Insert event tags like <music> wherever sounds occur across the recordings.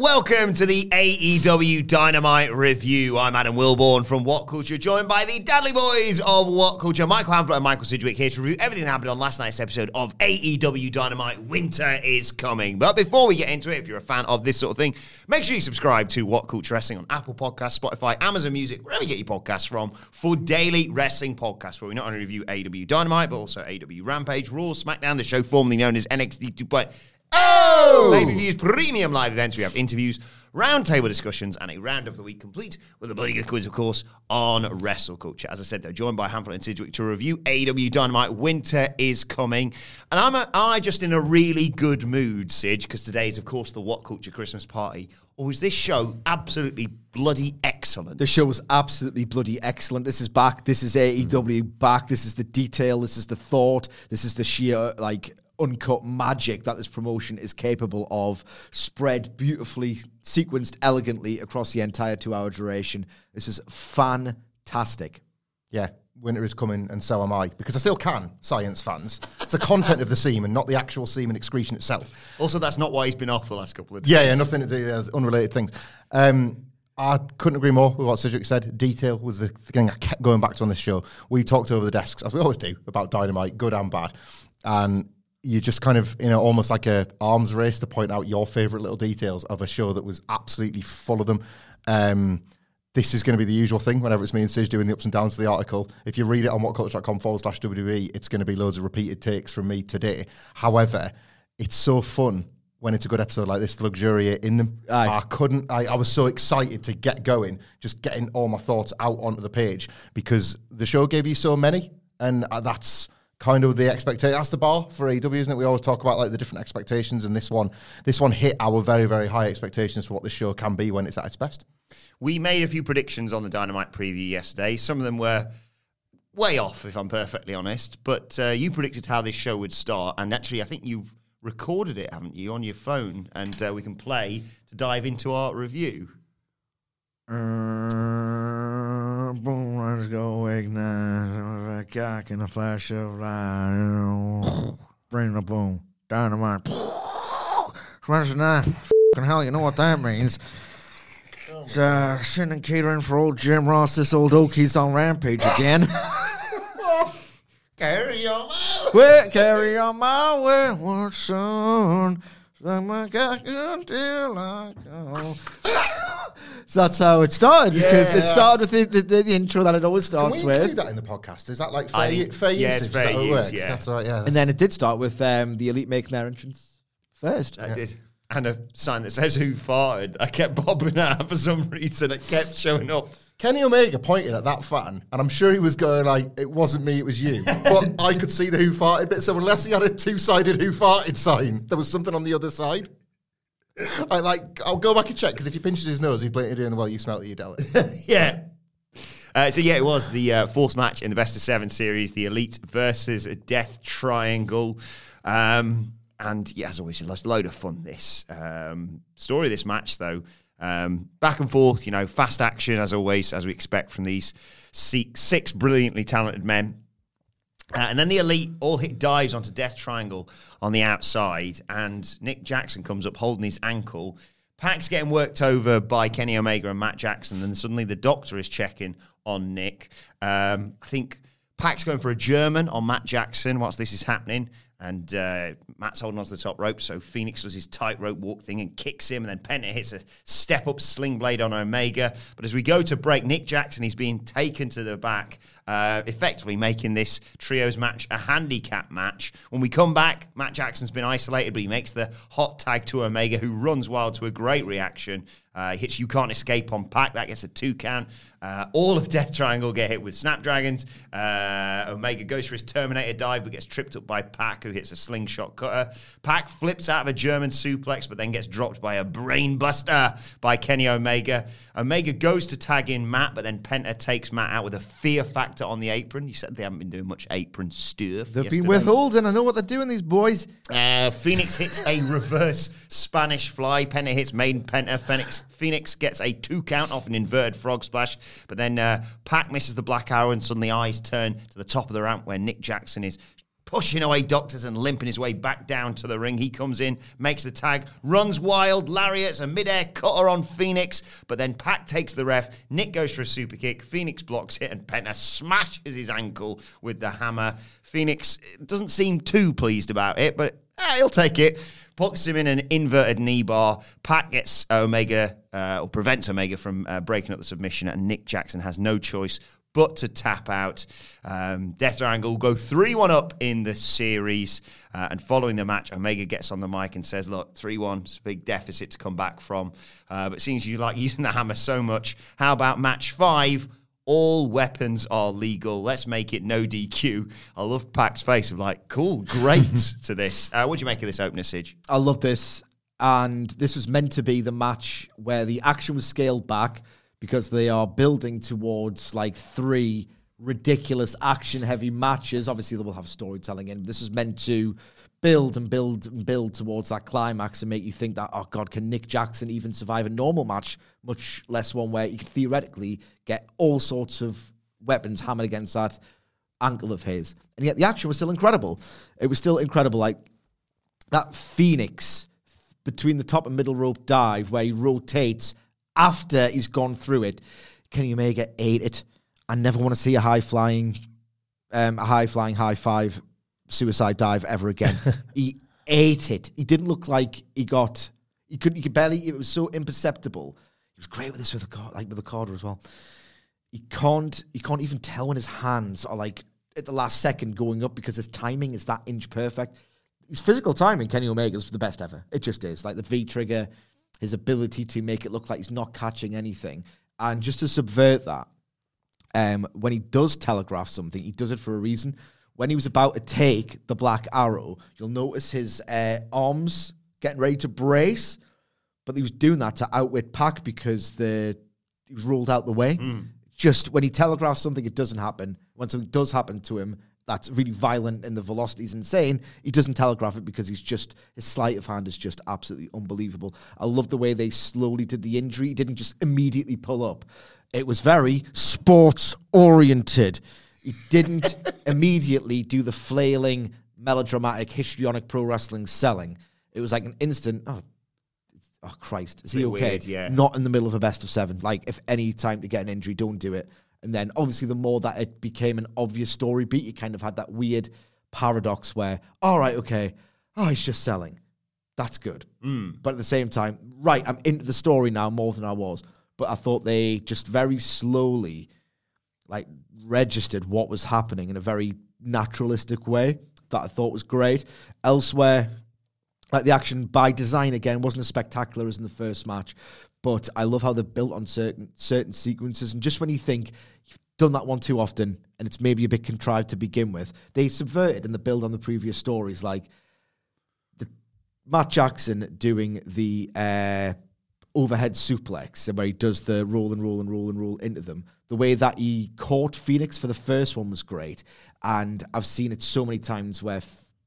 welcome to the AEW Dynamite Review. I'm Adam Wilborn from What Culture, joined by the Dudley Boyz of What Culture, Michael Hamflett and Michael Sidgwick here to review everything that happened on last night's episode of AEW Dynamite. Winter is coming. But before we get into it, if you're a fan of this sort of thing, make sure you subscribe to What Culture Wrestling on Apple Podcasts, Spotify, Amazon Music, wherever you get your podcasts from, for daily wrestling podcasts where we not only review AEW Dynamite, but also AEW Rampage, Raw, SmackDown, the show formerly known as NXT 2.0. Oh! Pay per views, premium live events. We have interviews, roundtable discussions, and a roundup of the week complete with a bloody good quiz, of course, on wrestle culture. As I said, though, joined by Hamflett and Sidgwick to review AW Dynamite. Winter is coming, and I'm a, I just in a really good mood, Sidge, because today is, of course, the What Culture Christmas party. Or is this show absolutely bloody excellent? The show was absolutely bloody excellent. This is back. This is AEW back. This is the detail. This is the thought. This is the sheer like uncut magic that this promotion is capable of, spread beautifully, sequenced elegantly across the entire two-hour duration. This is fantastic. Yeah, winter is coming, and so am I, because I still can, science fans. It's the content of the semen, not the actual semen excretion itself. Also, that's not why he's been off the last couple of days. Yeah, yeah, nothing to do with unrelated things. Um, I couldn't agree more with what Cedric said. Detail was the thing I kept going back to on this show. We talked over the desks, as we always do, about Dynamite, good and bad. And you just kind of, you know, almost like a arms race to point out your favourite little details of a show that was absolutely full of them. Um, this is going to be the usual thing whenever it's me and Sid doing the ups and downs of the article. If you read it on whatculture.com forward slash WWE, it's going to be loads of repeated takes from me today. However, it's so fun when it's a good episode like this to luxuriate in them. Aye. I couldn't, I, I was so excited to get going, just getting all my thoughts out onto the page because the show gave you so many. And uh, that's kind of the expectation. That's the bar for AEW, isn't it? We always talk about like the different expectations, and this one, this one hit our very, very high expectations for what this show can be when it's at its best. We made a few predictions on the Dynamite preview yesterday. Some of them were way off, if I'm perfectly honest. But uh, you predicted how this show would start, and actually, I think you've recorded it, haven't you, on your phone? And uh, we can play to dive into our review. Uh, boom, let's go ignite. A cock in a flash of light. Bring the boom. Dynamite. Smash nine. Fucking hell, you know what that means. It's uh, sending catering for old Jim Ross. This old Okie's on Rampage again. <laughs> Carry on. my Well, carry on my wayward son. Suck my cock until I go. <laughs> So that's how it started because it started with the, the, the, the intro that it always starts with. Can we include with. that in the podcast? Is that like fair, I- u- fair yeah, usage? it's fair that use, works? yeah. That's right, yeah. And then it did start with um, the Elite making their entrance first. I did. And a sign that says who farted. I kept bobbing out <laughs> for some reason. It kept showing up. Kenny Omega pointed at that fan, and I'm sure he was going like, "It wasn't me, it was you." But <laughs> I could see the "Who farted" bit. So unless he had a two-sided "Who farted" sign, there was something on the other side. <laughs> I like. I'll go back and check because if he pinches his nose, he's blatantly doing well. You smell it, you tell it. <laughs> yeah. Uh, so yeah, it was the uh, fourth match in the best of seven series, the Elite versus Death Triangle, um, and yeah, as always, a load of fun. This um, story, this match though, um, back and forth, you know, fast action as always, as we expect from these six, brilliantly talented men. Uh, and then the elite all hit dives onto Death Triangle on the outside, and Nick Jackson comes up holding his ankle. Pac's getting worked over by Kenny Omega and Matt Jackson, and suddenly the doctor is checking on Nick. Um, I think Pac's going for a German on Matt Jackson whilst this is happening. And uh, Matt's holding onto the top rope, so Phoenix does his tightrope walk thing and kicks him, and then Penta hits a step up sling blade on Omega. But as we go to break, Nick Jackson is being taken to the back, uh, effectively making this trios match a handicap match. When we come back, Matt Jackson's been isolated, but he makes the hot tag to Omega, who runs wild to a great reaction. Uh, hits You Can't Escape on Pac. That gets a two count. Uh, all of Death Triangle get hit with Snapdragons. Uh, Omega goes for his Terminator dive, but gets tripped up by Pac, who hits a slingshot cutter. Pac flips out of a German suplex, but then gets dropped by a brainbuster by Kenny Omega. Omega goes to tag in Matt, but then Penta takes Matt out with a fear factor on the apron. You said they haven't been doing much apron stuff. They've yesterday. been withholding. I know what they're doing, these boys. Uh, Phoenix hits a reverse Spanish fly. Penta hits main Penta. Phoenix, Phoenix gets a two count off an inverted frog splash. But then uh, Pac misses the black arrow, and suddenly eyes turn to the top of the ramp where Nick Jackson is pushing away doctors and limping his way back down to the ring. He comes in, makes the tag, runs wild, lariats, a midair cutter on Phoenix, but then Pac takes the ref. Nick goes for a super kick. Phoenix blocks it, and Penta smashes his ankle with the hammer. Phoenix doesn't seem too pleased about it, but eh, he'll take it. Puts him in an inverted knee bar. Pac gets Omega, uh, or prevents Omega from uh, breaking up the submission, and Nick Jackson has no choice but to tap out. Um, Death Triangle go 3 1 up in the series. Uh, and following the match, Omega gets on the mic and says, Look, 3 1, it's a big deficit to come back from. Uh, but seems you like using the hammer so much, how about match five? All weapons are legal. Let's make it no DQ. I love Pac's face of like, cool, great <laughs> to this. Uh, what do you make of this opener, Sige? I love this. And this was meant to be the match where the action was scaled back because they are building towards like three ridiculous action heavy matches. Obviously, they will have storytelling in. This is meant to build and build and build towards that climax and make you think that, oh God, can Nick Jackson even survive a normal match, much less one where you could theoretically get all sorts of weapons hammered against that ankle of his. And yet the action was still incredible. It was still incredible. Like that Phoenix between the top and middle rope dive where he rotates after he's gone through it. Kenny Omega ate it. I never want to see a high flying, um, a high flying high five suicide dive ever again. <laughs> he ate it. He didn't look like he got. He couldn't. He could barely. It was so imperceptible. He was great with this with the cord, like with the Carter as well. He can't. He can't even tell when his hands are like at the last second going up because his timing is that inch perfect. His physical timing, Kenny Omega, is the best ever. It just is. Like the V trigger, his ability to make it look like he's not catching anything, and just to subvert that. Um, when he does telegraph something, he does it for a reason. When he was about to take the black arrow, you'll notice his uh, arms getting ready to brace, but he was doing that to outwit Pac because the he was ruled out the way. Just when he telegraphs something, it doesn't happen. When something does happen to him, that's really violent and the velocity is insane. He doesn't telegraph it because he's just his sleight of hand is just absolutely unbelievable. I love the way they slowly did the injury. He didn't just immediately pull up. It was very sports oriented. He didn't <laughs> immediately do the flailing, melodramatic, histrionic pro wrestling selling. It was like an instant. Oh, oh Christ, is he okay? weird, yeah. Not in the middle of a best of seven. Like if any time to get an injury, don't do it. And then obviously the more that it became an obvious story beat, you kind of had that weird paradox where, all right, okay, oh, he's just selling. That's good. Hmm. But at the same time, right, I'm into the story now more than I was. But I thought they just very slowly like registered what was happening in a very naturalistic way that I thought was great. Elsewhere, like the action by design again wasn't as spectacular as in the first match, but I love how they're built on certain certain sequences. And just when you think you've done that one too often and it's maybe a bit contrived to begin with, they subverted and they build on the previous stories. Like the Matt Jackson doing the uh, overhead suplex where he does the roll and roll and roll and roll into them. The way that he caught Phoenix for the first one was great, and I've seen it so many times where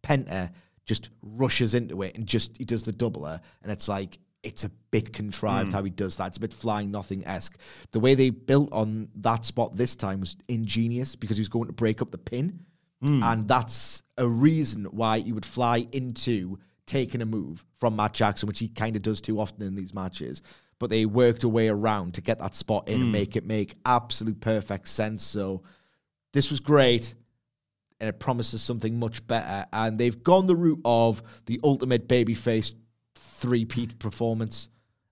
Penta just rushes into it and just he does the doubler, and it's like it's a bit contrived hmm. how he does that. It's a bit flying nothing esque. The way they built on that spot this time was ingenious because he was going to break up the pin. Hmm. And that's a reason why he would fly into taking a move from Matt Jackson, which he kind of does too often in these matches. But they worked a way around to get that spot in and mm. make it make absolute perfect sense. So this was great. and it promises something much better. And they've gone the route of the ultimate babyface three-peat performance.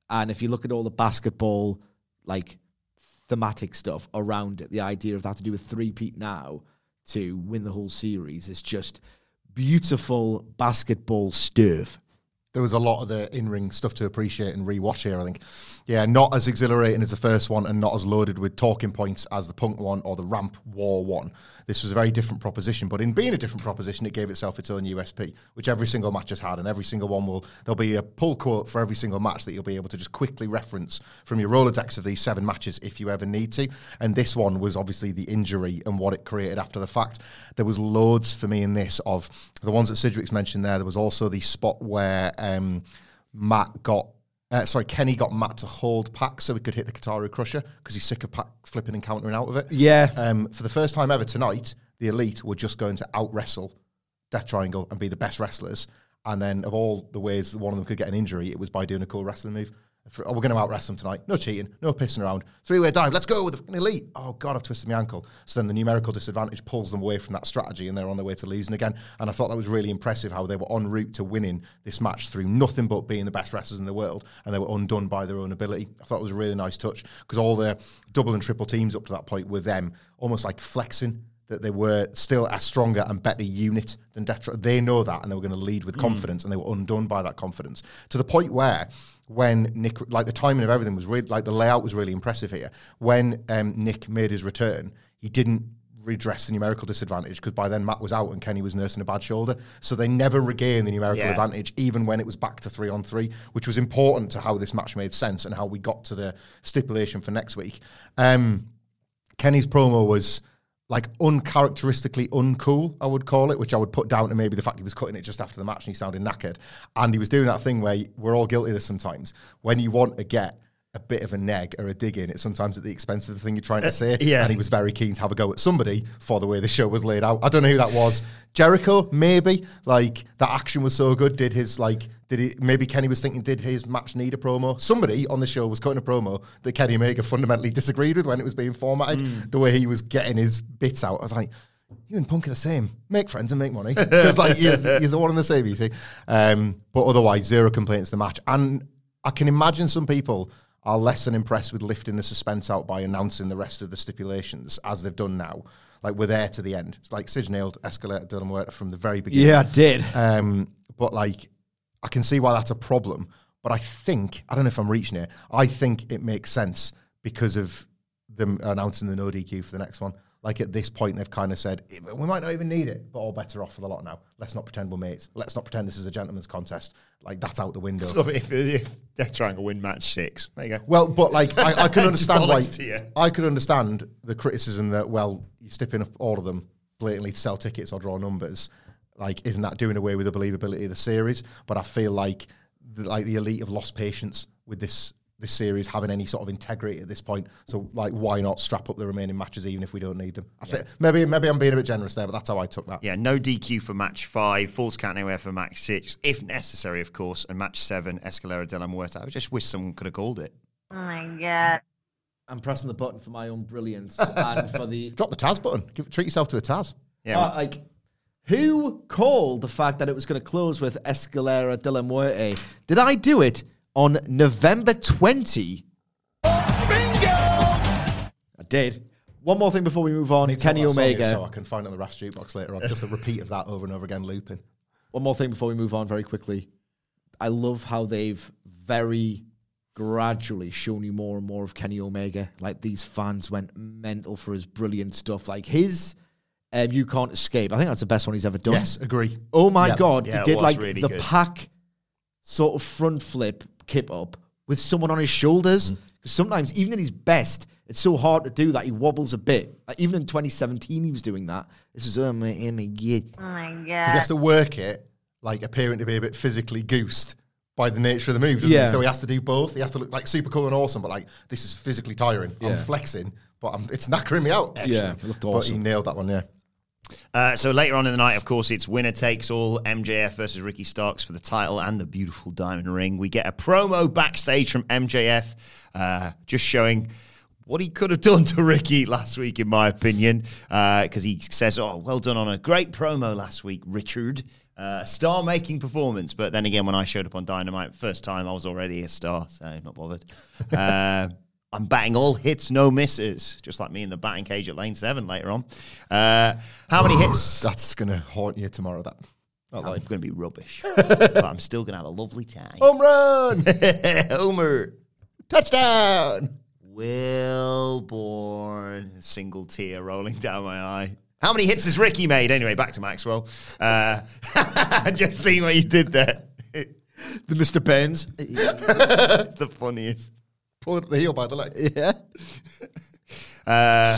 And if you look at all the basketball, like thematic stuff around it, the idea of that to do a three-peat now to win the whole series is just beautiful basketball stuff. there was a lot of the in-ring stuff to appreciate and rewatch here. I think, yeah, not as exhilarating as the first one, and not as loaded with talking points as the Punk one or the Ramp War one. This was a very different proposition, but in being a different proposition, it gave itself its own USP, which every single match has had, and every single one will. There'll be a pull quote for every single match that you'll be able to just quickly reference from your Rolodex of these seven matches if you ever need to. And this one was obviously the injury and what it created after the fact. There was loads for me in this of the ones that Sidgwick's mentioned there. There was also the spot where um, Matt got. Uh, sorry, Kenny got Matt to hold Pac so he could hit the Kotaro Krusher because he's sick of Pac flipping and countering out of it. Yeah. Um, for the first time ever tonight, the Elite were just going to out wrestle Death Triangle and be the best wrestlers. And then, of all the ways that one of them could get an injury, it was by doing a cool wrestling move. Oh, we're going to out wrestle them tonight. No cheating, no pissing around. Three way dive. Let's go with the fucking Elite. Oh God, I've twisted my ankle. So then the numerical disadvantage pulls them away from that strategy, and they're on their way to losing again. And I thought that was really impressive how they were en route to winning this match through nothing but being the best wrestlers in the world, and they were undone by their own ability. I thought it was a really nice touch because all the double and triple teams up to that point were them almost like flexing that they were still a stronger and better unit than Death They know that, and they were going to lead with hmm. confidence, and they were undone by that confidence to the point where when Nick, like the timing of everything was really, like the layout was really impressive here. When um, Nick made his return, he didn't redress the numerical disadvantage because by then Matt was out and Kenny was nursing a bad shoulder. So they never regained the numerical Yeah. advantage, even when it was back to three on three, which was important to how this match made sense and how we got to the stipulation for next week. Um, Kenny's promo was like uncharacteristically uncool, I would call it, which I would put down to maybe the fact he was cutting it just after the match and he sounded knackered. And he was doing that thing where we're all guilty of this sometimes. When you want to get a bit of a neg or a dig in, it's sometimes at the expense of the thing you're trying to say. yeah. And he was very keen to have a go at somebody for the way the show was laid out. I don't know who that was. Jericho, maybe. Like that action was so good. Did his like did he maybe Kenny was thinking, did his match need a promo? Somebody on the show was cutting a promo that Kenny Omega fundamentally disagreed with when it was being formatted. The way he was getting his bits out. I was like, you and Punk are the same. Make friends and make money. <laughs> Because like he's, he's the one and the same, you see. Um, but otherwise, zero complaints to the match. And I can imagine some people are less than impressed with lifting the suspense out by announcing the rest of the stipulations as they've done now. Like we're there to the end. It's like Sid nailed Escalera de la Muerte from the very beginning. Yeah, I did. Um, but like, I can see why that's a problem. But I think I don't know if I'm reaching it. I think it makes sense because of them announcing the no DQ for the next one. Like at this point, they've kind of said "Eh, we might not even need it, but all better off for the lot now. Let's not pretend we're mates. Let's not pretend this is a gentleman's contest. Like that's out the window. Love <laughs> it if, if Death Triangle win match six. There you go. Well, but like I, I can <laughs> understand why. I could understand the criticism that well, you're stipping up all of them blatantly to sell tickets or draw numbers. Like, isn't that doing away with the believability of the series? But I feel like the, like the elite have lost patience with this this series having any sort of integrity at this point. So like, why not strap up the remaining matches even if we don't need them? I think maybe maybe I'm being a bit generous there, but that's how I took that. Yeah, no DQ for match five, falls count anywhere for match six, if necessary, of course, and match seven, Escalera de la Muerte. I just wish someone could have called it. Oh my god. I'm pressing the button for my own brilliance <laughs> and for the Drop the Taz button. Give, treat yourself to a Taz. Yeah, Uh, like, who called the fact that it was going to close with Escalera de la Muerte? Did I do it on November 20? I did. One more thing before we move on. Kenny What that song is, Omega. So I can find it on the Rast jukebox later on. Just a repeat of that over and over again, looping. One more thing before we move on very quickly. I love how they've very gradually shown you more and more of Kenny Omega. Like these fans went mental for his brilliant stuff. Like his um, You Can't Escape. I think that's the best one he's ever done. Yes, agree. Oh my Yeah. god, Yeah, he did like really the good. pack sort of front flip kip up with someone on his shoulders. Mm. Because sometimes, even in his best, it's so hard to do that. He wobbles a bit. Like even in 2017, he was doing that. This is oh my, oh my god. Oh my Because he has to work it, like appearing to be a bit physically goosed by the nature of the move, doesn't Yeah. he? So he has to do both. He has to look like super cool and awesome, but like this is physically tiring. Yeah. I'm flexing, but I'm, it's knackering me out. Actually. Yeah, it looked But he nailed that one. Yeah. Uh, so later on in the night, of course, it's winner takes all MJF versus Ricky Starks for the title and the beautiful diamond ring. We get a promo backstage from MJF, uh, just showing what he could have done to Ricky last week, in my opinion, because he says, "Oh, well done on a great promo last week, Richard." Uh, star-making performance, but then again, when I showed up on Dynamite first time, I was already a star, so not bothered. <laughs> I'm batting all hits, no misses, just like me in the batting cage at Lane Seven later on. Uh, how many hits? <sighs> That's going to haunt you tomorrow, that. Not I'm going to be rubbish, <laughs> but I'm still going to have a lovely time. home run! <laughs> Homer. Touchdown! Wilborn. Single tear rolling down my eye. How many hits has Ricky made? Anyway, back to Maxwell. Uh, <laughs> just see what you did there. The Mr. Benz. the funniest. Pulled the heel by the leg. <laughs> Yeah. <laughs> Uh,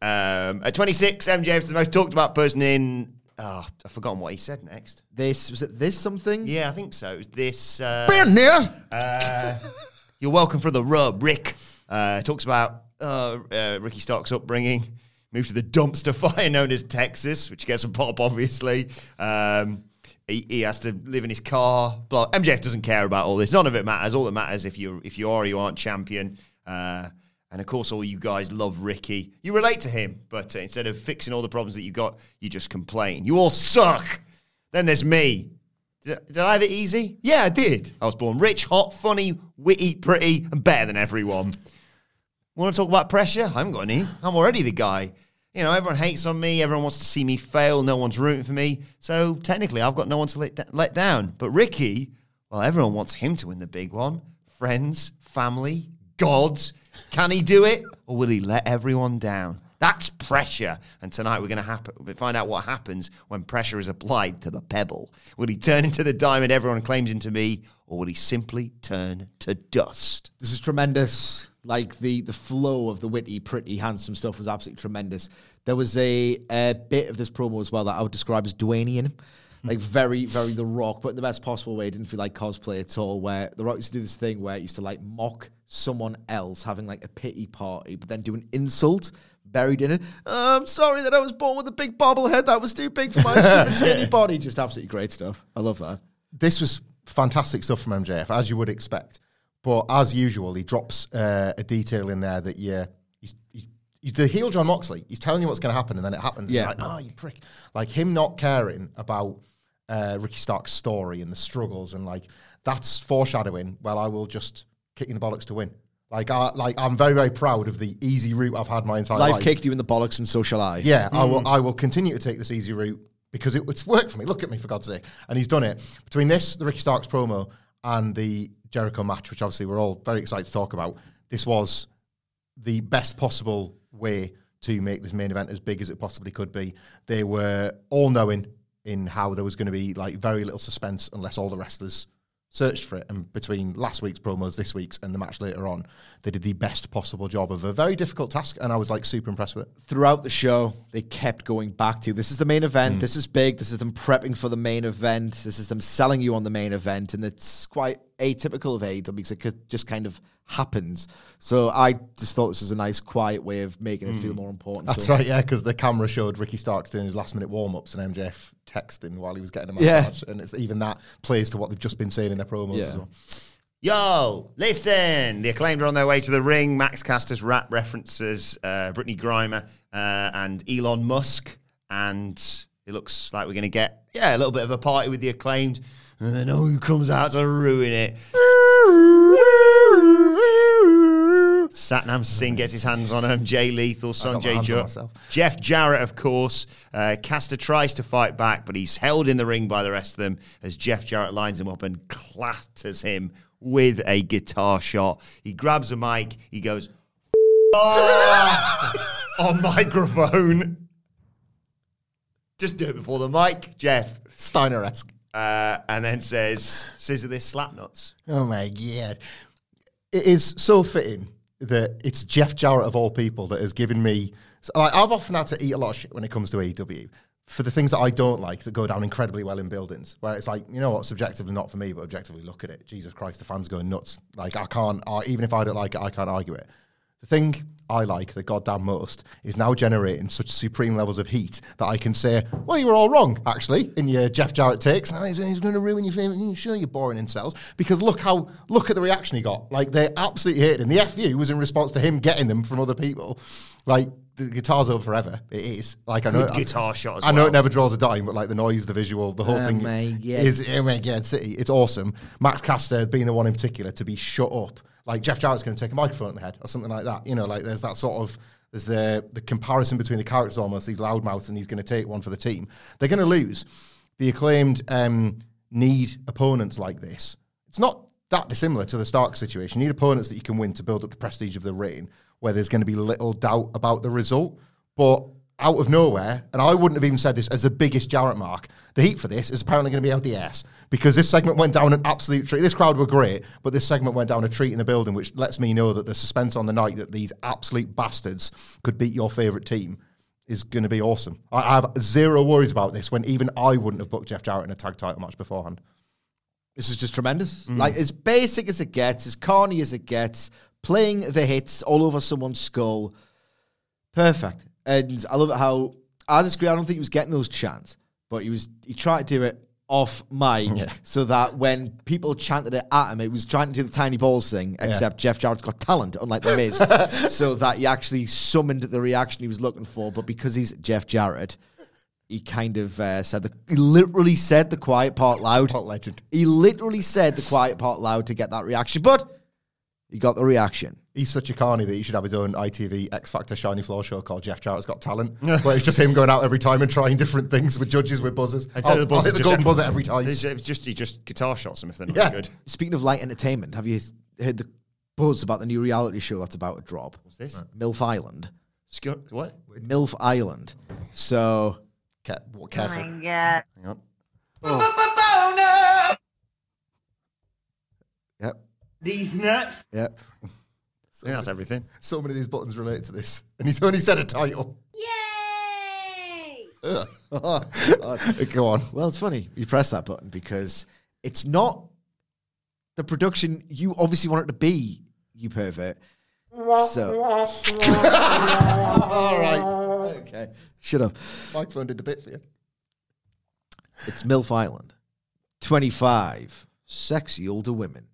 um, at 26, MJF is the most talked about person in. Oh, I've forgotten what he said next. This was it. This something. Yeah, I think so. It was this. Uh, Business. Uh, you're welcome for the rub, Rick. Uh, talks about uh, uh, Ricky Stark's upbringing. Moved to the dumpster <laughs> fire known as Texas, which gets a pop, obviously. Um, he, he has to live in his car. But MJF doesn't care about all this. None of it matters. All that matters if you if you are or you aren't champion. Uh, and of course, all you guys love Ricky. You relate to him, but uh, instead of fixing all the problems that you got, you just complain. You all suck. Then there's me. Did, did I have it easy? Yeah, I did. I was born rich, hot, funny, witty, pretty, and better than everyone. Want to talk about pressure? I haven't got any. I'm already the guy. You know, everyone hates on me. Everyone wants to see me fail. No one's rooting for me. So technically, I've got no one to let, let down. But Ricky, well, everyone wants him to win the big one. Friends, family, gods. Can he do it, or will he let everyone down? That's pressure. And tonight we're going to happen, find out what happens when pressure is applied to the pebble. Will he turn into the diamond everyone claims him to be, or will he simply turn to dust? This is tremendous. Like the the flow of the witty, pretty, handsome stuff was absolutely tremendous. There was a, a bit of this promo as well that I would describe as Dwaynian. Like very, very The Rock, but in the best possible way. It didn't feel like cosplay at all. Where The Rock used to do this thing where he used to like mock someone else having like a pity party, but then do an insult buried in it. "Oh, I'm sorry that I was born with a big bobblehead that was too big for my <laughs> stupid skinny body. Just absolutely great stuff. I love that. This was fantastic stuff from MJF, as you would expect. But as usual, he drops uh, a detail in there that yeah, he's, he's the heel Jon Moxley. He's telling you what's going to happen, and then it happens. Yeah. Like oh, you prick. Like him not caring about uh, Ricky Stark's story and the struggles, and like that's foreshadowing. Well, I will just kick you in the bollocks to win. Like, I, like I'm very, very proud of the easy route I've had my entire Life life. kicked you in the bollocks, and so shall I. Yeah, I will. I will continue to take this easy route because it, it's worked for me. Look at me, for God's sake! And he's done it. Between this, the Ricky Starks promo, and the Jericho match, which obviously we're all very excited to talk about, this was the best possible way to make this main event as big as it possibly could be. They were all knowing in how there was going to be like very little suspense unless all the wrestlers searched for it. And between last week's promos, this week's, and the match later on, they did the best possible job of a very difficult task, and I was like super impressed with it. throughout the show, they kept going back to this is the main event, mm. this is big, this is them prepping for the main event, this is them selling you on the main event, and it's quite atypical of AEW because it could- just kind of happens. So I just thought this was a nice, quiet way of making it feel more important. That's So- right, yeah, because the camera showed Ricky Starks doing his last minute warm ups and MJF texting while he was getting a Yeah. massage. And it's even that plays to what they've just been saying in their promos Yeah. as well. Yo, listen. The acclaimed are on their way to the ring. Max Caster's rap references uh, Brittney Griner uh, and Elon Musk. And it looks like we're going to get, yeah, a little bit of a party with the acclaimed. And then who comes out to ruin it? Satnam Singh gets his hands on him. Jay Lethal, Sanjay Dutt. Jeff Jarrett, of course. Uh, Caster tries to fight back, but he's held in the ring by the rest of them as Jeff Jarrett lines him up and clatters him with a guitar shot. He grabs a mic. He goes, on microphone. Just do it before the mic, Jeff. Steiner esque. Uh, and then says, scissor this slap nuts. Oh my God. It is so fitting that it's Jeff Jarrett of all people that has given me. Like, I've often had to eat a lot of shit when it comes to AEW for the things that I don't like that go down incredibly well in buildings. Where it's like, you know what, subjectively not for me, but objectively look at it. Jesus Christ, the fans going nuts. Like, I can't, uh, even if I don't like it, I can't argue it. The thing I like the goddamn most is now generating such supreme levels of heat that I can say, well, you were all wrong, actually, in your Jeff Jarrett takes. And he's, he's going to ruin your favourite. Sure, you're boring in cells. Because look how, look at the reaction he got. Like, they absolutely hated him. The FU was in response to him getting them from other people. Like, the guitar's over forever. It is. Like, I know. Good guitar shot as I know well. it never draws a dime, but like the noise, the visual, the whole Oh thing my God. is oh my God, City. It's awesome. Max Caster being the one in particular to be shut up. Like Jeff Jarrett's going to take a microphone in the head or something like that. You know, like there's that sort of there's the the comparison between the characters almost. He's loudmouth and he's going to take one for the team. They're going to lose. The acclaimed um, need opponents like this. It's not that dissimilar to the Stark situation. You need opponents that you can win to build up the prestige of the reign, where there's going to be little doubt about the result. But out of nowhere, and I wouldn't have even said this as the biggest Jarrett mark, the heat for this is apparently going to be out the ass because this segment went down an absolute treat. This crowd were great, but this segment went down a treat in the building, which lets me know that the suspense on the night that these absolute bastards could beat your favourite team is going to be awesome. I I have zero worries about this when even I wouldn't have booked Jeff Jarrett in a tag title match beforehand. This is just tremendous. Mm. Like as basic as it gets, as corny as it gets, playing the hits all over someone's skull. Perfect. And I love it how I disagree. I don't think he was getting those chants, but he was he tried to do it off mic so that when people chanted it at him, it was trying to do the tiny balls thing, except Jeff Jarrett's got talent, unlike the Miz. <laughs> so that he actually summoned the reaction he was looking for, but because he's Jeff Jarrett, he kind of uh, said the he literally said the quiet part loud. What legend. He literally said the quiet part loud to get that reaction, but he got the reaction. He's such a carny that he should have his own ITV X Factor Shiny Floor show called Jeff Jarrett's Got Talent, <laughs> where it's just him going out every time and trying different things with judges with buzzers. I tell you I'll- the oh, I'll oh, hit the golden buzzer every time. It's, it's just he just guitar shots them if they're not Yeah. good. Speaking of light entertainment, have you heard the buzz about the new reality show that's about to drop? What's this? MILF Island. Scu- what? MILF Island. So Care- what- oh careful. Hang on. Yep. These nuts. Yep. I think that's everything. So many of these buttons relate to this, and he's only said a title. Yay! Ugh. <laughs> Go on. Well, it's funny you press that button because it's not the production you obviously want it to be, you pervert. So, <laughs> All right. okay, shut up. Microphone did the bit for you. It's MILF Island. 25 sexy older women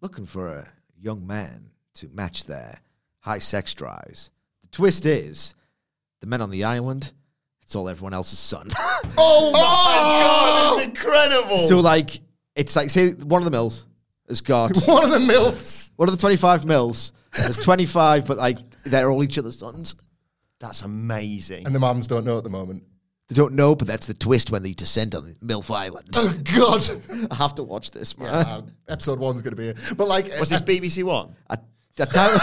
looking for a young man to match their high sex drives. The twist is the men on the island, it's all everyone else's son. <laughs> Oh my god, it's oh! incredible. so, like, it's like, say, one of the mills has got <laughs> One of the mills. one of the 25 mills. There's 25, but like, they're all each other's sons. that's amazing. And the moms don't know at the moment. They don't know, but that's the twist when they descend on MILF Island. <laughs> Oh, God. I have to watch this, man. Uh, episode one's going to be it. But, like, Was this BBC One? I, I don't-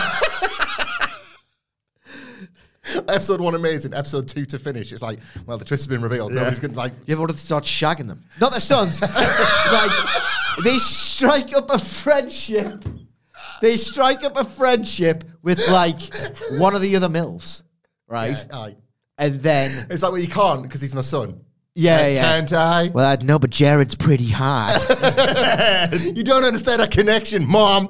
<laughs> episode one amazing. Episode two to finish. It's like, well, the twist has been revealed. Nobody's going to, like, You ever wanted to start shagging them? Not their sons. <laughs> like they strike up a friendship. They strike up a friendship with like one of the other milfs, right? aye. And then <laughs> It's like, well, you can't because he's my son. yeah, Can- yeah. Can't I? Well, I know, but Jared's pretty hot. <laughs> You don't understand our connection, mom.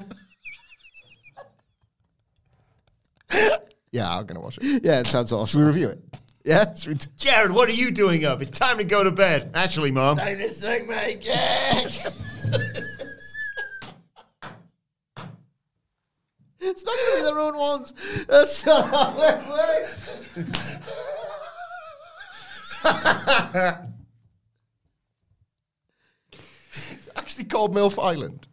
yeah, I'm going to watch it. <laughs> yeah, it sounds Should we awesome. review it? Yeah. Jared, what are you doing up? It's time to go to bed. Actually, Mom. It's not going to be their own ones. That's not wait, wait. It's actually called MILF Island.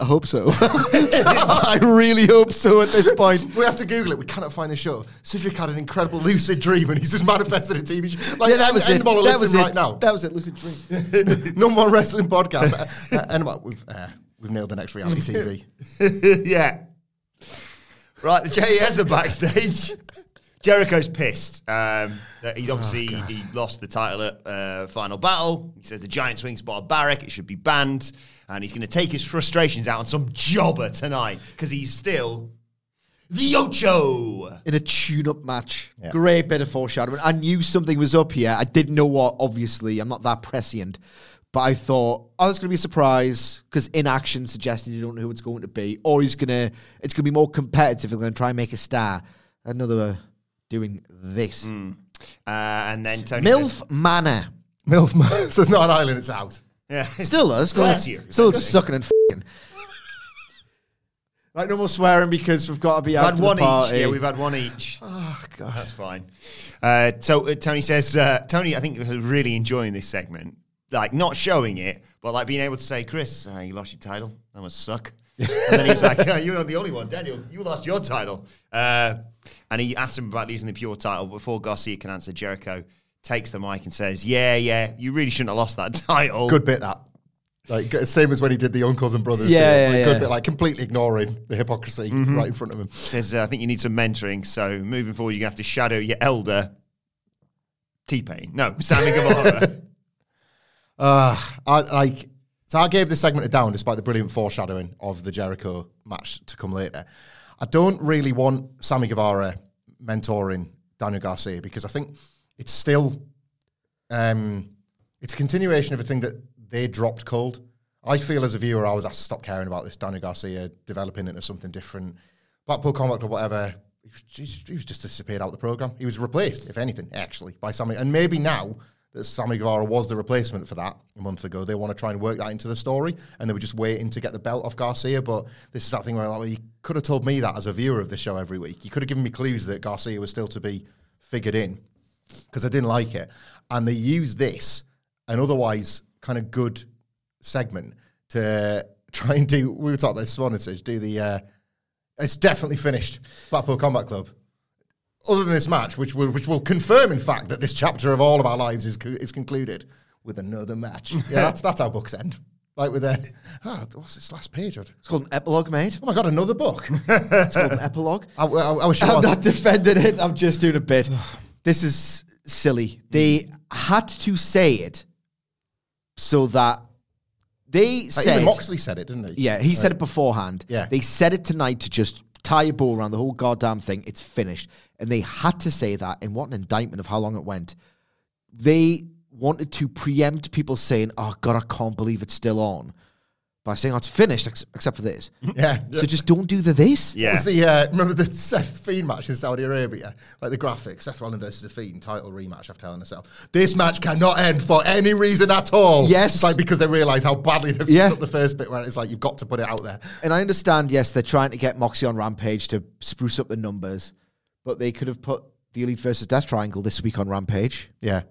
I hope so. <laughs> I really hope so at this point. We have to Google it. We cannot find the show. Cedric had an incredible lucid dream and he's just manifested a TV show. Like, Yeah, that was it. That was it. right now. That was it. Lucid dream. <laughs> no more wrestling podcast. uh, uh, we've, uh, we've nailed the next reality TV. <laughs> yeah. Right, the JES are backstage. Jericho's pissed. Um, that he's obviously he lost the title at uh, Final Battle. He says the Giant Swing Spot Barrack it should be banned, and he's going to take his frustrations out on some jobber tonight because he's still the Ocho. in a tune-up match. Great bit of foreshadowing. I knew something was up here. I didn't know what. Obviously, I'm not that prescient, But I thought, oh, there's going to be a surprise because inaction suggesting you don't know who it's going to be, or he's gonna, it's going to be more competitive and going to try and make a star. Another doing this. Uh, and then Tony MILF says- Manor. Milf. Manor. <laughs> so it's not an island; it's a house. yeah. <laughs> Still does. Still, Glacier. still just sucking and f***ing. Right, no more swearing because we've got to be We've out had for the one party. each. Yeah, we've had one each. <laughs> Oh God. That's fine. Uh, so uh, Tony says, uh, Tony, I think was really enjoying this segment. Like not showing it, but like being able to say, Chris, uh, you lost your title. That must suck. and then he was like, oh, "You're not the only one, Daniel. You lost your title." And he asked him about losing the pure title before Garcia can answer. Jericho takes the mic and says, "Yeah, yeah, you really shouldn't have lost that <laughs> title." Good bit that. Like same as when he did the uncles and brothers. Yeah, deal. yeah, like, Good yeah. bit, like completely ignoring the hypocrisy right in front of him. Says, uh, "I think you need some mentoring. So moving forward, you're gonna have to shadow your elder." T Pain, no, <laughs> Sammy Guevara. <laughs> Uh, I like. So I gave this segment a down despite the brilliant foreshadowing of the Jericho match to come later. I don't really want Sammy Guevara mentoring Daniel Garcia because I think it's still um, it's a continuation of a thing that they dropped cold. I feel as a viewer, I was asked to stop caring about this Daniel Garcia developing into something different. Blackpool Combat or whatever. He was, just, he was just disappeared out of the program. He was replaced, if anything, actually, by Sammy. And maybe now that Sammy Guevara was the replacement for that a month ago, they want to try and work that into the story, and they were just waiting to get the belt off Garcia. But this is that thing where like, well, you could have told me that as a viewer of the show every week. You could have given me clues that Garcia was still to be figured in because I didn't like it. And they used this, an otherwise kind of good segment, to <laughs> try and do. We were talking about this so do the. Uh, it's definitely finished. Blackpool Combat Club. Other than this match, which will, which will confirm, in fact, that this chapter of all of our lives is co- is concluded with another match. <laughs> Yeah, that's that's how books end. Like with a, ah, what's this last page? Oh It's called an epilogue, mate. Oh my god, another book. <laughs> It's called an epilogue. I, I, I wish I'm was. not defending it. I'm just doing a bit. <sighs> this is silly. They had to say it so that they Like, said. Moxley said it, didn't he? Yeah, he said it beforehand. Yeah. They said it tonight to just tie a bow around the whole goddamn thing. It's finished. And they had to say that. And what an indictment of how long it went. They wanted to preempt people saying, oh, God, I can't believe it's still on. By saying, oh, it's finished, ex- except for this. <laughs> Yeah. So just don't do the this. Yeah. Was the uh, remember the Seth Fiend match in Saudi Arabia? Like the graphics, Seth Rollins versus the Fiend title rematch after Hell in a Cell. This match cannot end for any reason at all. Yes. it's like because they realise how badly they've Yeah. yeah. up the first bit where it's like you've got to put it out there. And I understand, yes, they're trying to get Moxie on Rampage to spruce up the numbers, but they could have put the Elite versus Death Triangle this week on Rampage. Yeah,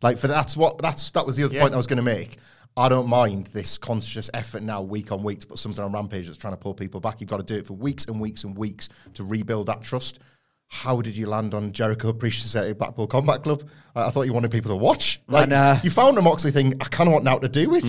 like for that's what that's that was the other Yeah. point I was going to make. I don't mind this conscious effort now, week on week, to put something on Rampage that's trying to pull people back. You've got to do it for weeks and weeks and weeks to rebuild that trust. How did you land on Jericho Priest Society Blackpool Combat Club? I, I thought you wanted people to watch. Like And, uh, you found a Moxley thing. I kind of want now to do with.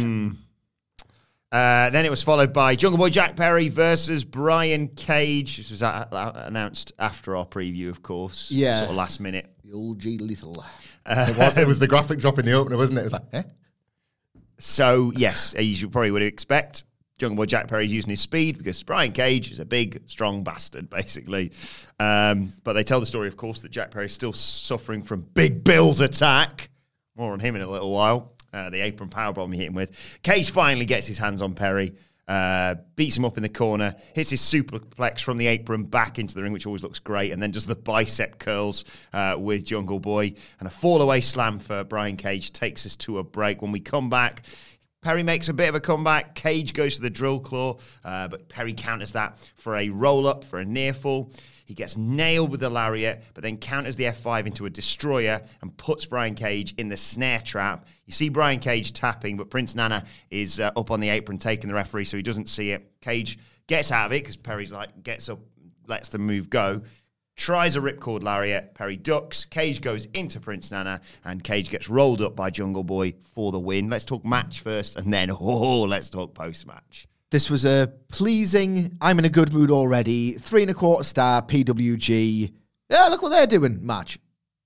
Uh, then it was followed by Jungle Boy Jack Perry versus Brian Cage. This was a- a- announced after our preview, of course. Yeah. Sort of last minute. The old Jay Lethal. It was. It was <laughs> the graphic drop in the opener, wasn't it? It was like, eh? So, yes, as you probably would expect, Jungle Boy Jack Perry's using his speed because Brian Cage is a big, strong bastard, basically. Um, but they tell the story, of course, that Jack Perry's still suffering from Big Bill's attack. More on him in a little while. Uh, the apron powerbomb he hit him with. Cage finally gets his hands on Perry, uh, beats him up in the corner, hits his superplex from the apron back into the ring, which always looks great, and then does the bicep curls uh, with Jungle Boy. And a fall away slam for Brian Cage takes us to a break. When we come back, Perry makes a bit of a comeback. Cage goes to the drill claw, uh, but Perry counters that for a roll up, for a near fall. He gets nailed with the lariat, but then counters the F5 into a destroyer and puts Brian Cage in the snare trap. You see Brian Cage tapping, but Prince Nana is uh, up on the apron taking the referee, so he doesn't see it. Cage gets out of it because Perry's like, gets up, lets the move go. Tries a ripcord lariat. Perry ducks. Cage goes into Prince Nana, and Cage gets rolled up by Jungle Boy for the win. Let's talk match first, and then <laughs> oh, let's talk post match. This was a pleasing, I'm in a good mood already, three and a quarter star PWG. Yeah, look what they're doing match.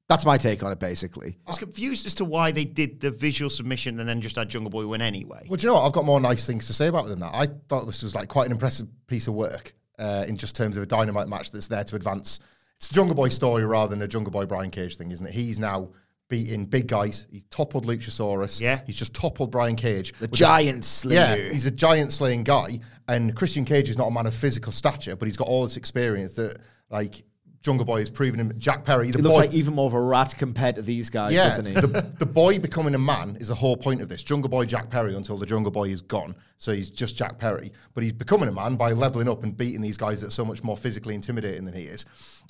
That's my take on it, basically. I was confused as to why they did the visual submission and then just had Jungle Boy win anyway. Well, do you know what? I've got more nice things to say about it than that. I thought this was like quite an impressive piece of work uh, in just terms of a dynamite match that's there to advance. It's a Jungle Boy story rather than a Jungle Boy Brian Cage thing, isn't it? He's now beating big guys. He toppled Luchasaurus. Yeah. He's just toppled Brian Cage. The With giant slayer. Yeah, he's a giant slaying guy. And Christian Cage is not a man of physical stature, but he's got all this experience that, like, Jungle Boy has proven him. Jack Perry, the He looks boy, like even more of a rat compared to these guys, yeah, doesn't he? the, <laughs> the boy becoming a man is the whole point of this. Jungle Boy Jack Perry until the Jungle Boy is gone. So he's just Jack Perry. But he's becoming a man by leveling up and beating these guys that are so much more physically intimidating than he is.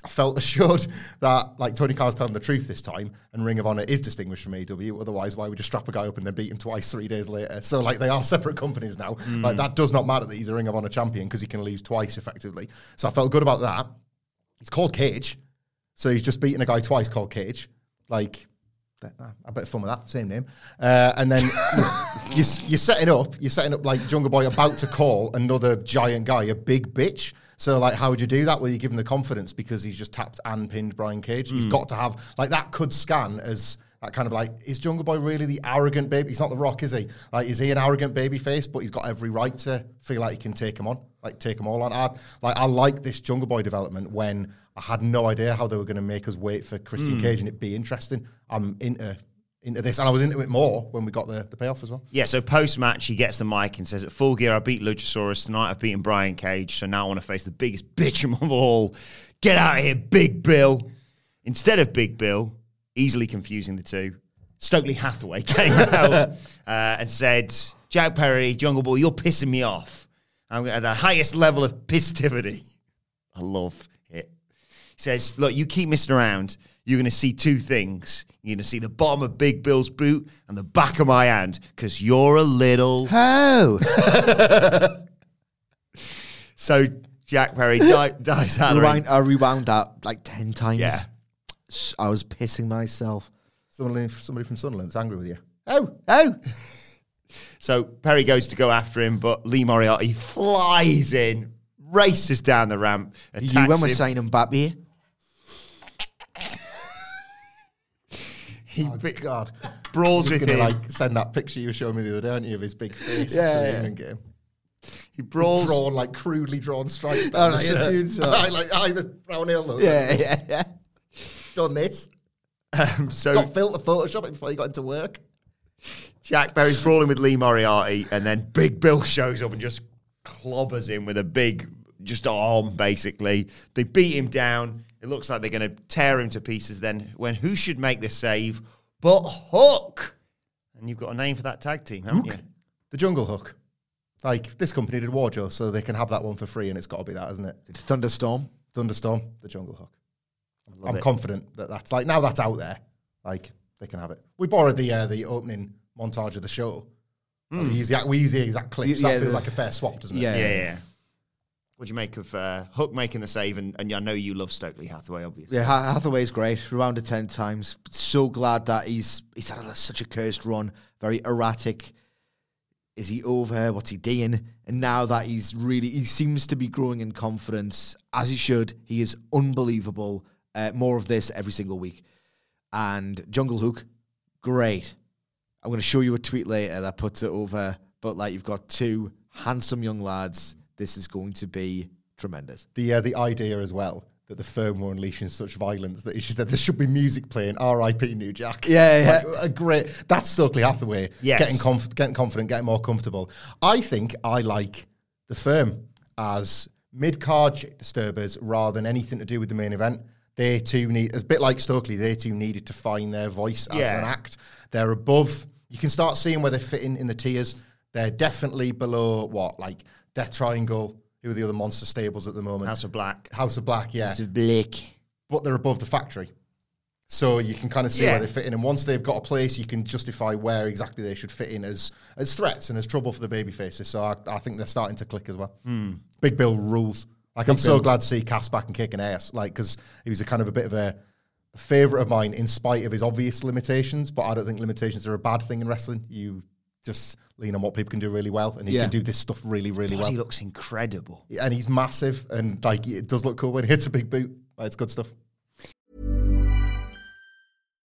I felt assured <laughs> that like Tony Khan's telling the truth this time and Ring of Honor is distinguished from AEW. Otherwise, why would you strap a guy up and then beat him twice three days later? So like they are separate companies now. Like hmm. that does not matter that he's a Ring of Honor champion because he can lose twice effectively. So I felt good about that. He's called Cage. So he's just beaten a guy twice called Cage. Like, a bit of fun with that, same name. Uh, and then <laughs> you, you're setting up, you're setting up like Jungle Boy about to call another giant guy a big bitch. So like, how would you do that? Well, you give him the confidence because he's just tapped and pinned Brian Cage. He's got to have like that could scan as that kind of like is Jungle Boy really the arrogant baby? He's not the Rock, is he? Like, is he an arrogant baby face? But he's got every right to feel like he can take him on, like take them all on. I like I like this Jungle Boy development when I had no idea how they were going to make us wait for Christian Cage and it be interesting. I'm into into this, and I was into it more when we got the, the payoff as well. Yeah, so post match, he gets the mic and says, At full gear, I beat Luchasaurus. Tonight, I've beaten Brian Cage. So now I want to face the biggest <laughs> bitch of them all. Get out of here, Big Bill. Instead of Big Bill, easily confusing the two, Stokely Hathaway <laughs> came out uh, and said, Jack Perry, Jungle Boy, you're pissing me off. I'm at the highest level of pissivity. I love it. He says, Look, you keep messing around. You're going to see two things. You're going to see the bottom of Big Bill's boot and the back of my hand because you're a little. Oh, <laughs> So Jack Perry di- dies out of rewind, I rewound that like 10 times. Yeah. S- I was pissing myself. Somebody, somebody from Sunderland's angry with you. Oh, oh. So Perry goes to go after him, but Lee Moriarty flies in, races down the ramp, attacks You when we're him. signing Mbappe? <laughs> he Oh, God. brawls I was with him. like send that picture you were showing me the other day, aren't you, of his big face Yeah, after the yeah. England game. he brawls. Drawn like crudely drawn stripes. Oh, down no, the you're shirt. doing so. I <laughs> like I the brown hill look. Yeah, yeah, yeah. done this. <laughs> Um, so Got filter Photoshop it before you got into work. Jack Perry's brawling with Lee Moriarty, and then Big Bill shows up and just clobbers him with a big, just arm, basically. They beat him down. It looks like they're going to tear him to pieces then. When who should make the save but Hook? And you've got a name for that tag team, haven't you? The Jungle Hook. Like this company did WarJoe, so they can have that one for free, and it's got to be that, isn't it? Thunderstorm. Thunderstorm, the Jungle Hook. I'm it. confident that that's like now that's out there. Like they can have it. We borrowed the uh, the opening montage of the show. We use the we use the exact clips. Yeah, that feels the- like a fair swap, doesn't it? Yeah. Yeah, yeah. What do you make of uh, Hook making the save? And, and I know you love Stokely Hathaway, obviously. Yeah, Ha- Hathaway's great. Rewound it ten times. So glad that he's he's had a, such a cursed run. Very erratic. Is he over? What's he doing? And now that he's really, he seems to be growing in confidence as he should. He is unbelievable. Uh, more of this every single week. And Jungle Hook, great. I'm going to show you a tweet later that puts it over. But like, you've got two handsome young lads. This is going to be tremendous. The uh, the idea as well that the firm were unleashing such violence that she said there should be music playing. R.I.P. New Jack. Yeah, Like, a great. That's Stokely Hathaway. Yes. getting conf- getting confident, getting more comfortable. I think I like the firm as mid card disturbers rather than anything to do with the main event. They too need, it's a bit like Stokely. They too needed to find their voice as Yeah. an act. They're above. You can start seeing where they're fitting in the tiers. They're definitely below what like Death Triangle. Who are the other monster stables at the moment? House of Black. House of Black, yeah. House of Black. But they're above the factory. So you can kind of see Yeah. where they fit in. And once they've got a place, you can justify where exactly they should fit in as as threats and as trouble for the baby faces. So I, I think they're starting to click as well. Hmm. Big Bill rules. Like I'm so glad to see Cass back and kicking ass. Like because he was a kind of a bit of a, favorite of mine in spite of his obvious limitations. But I don't think limitations are a bad thing in wrestling. You just lean on what people can do really well, and he Yeah. can do this stuff really, really well. He looks incredible. and he's massive, and like it does look cool when he hits a big boot. Like, it's good stuff.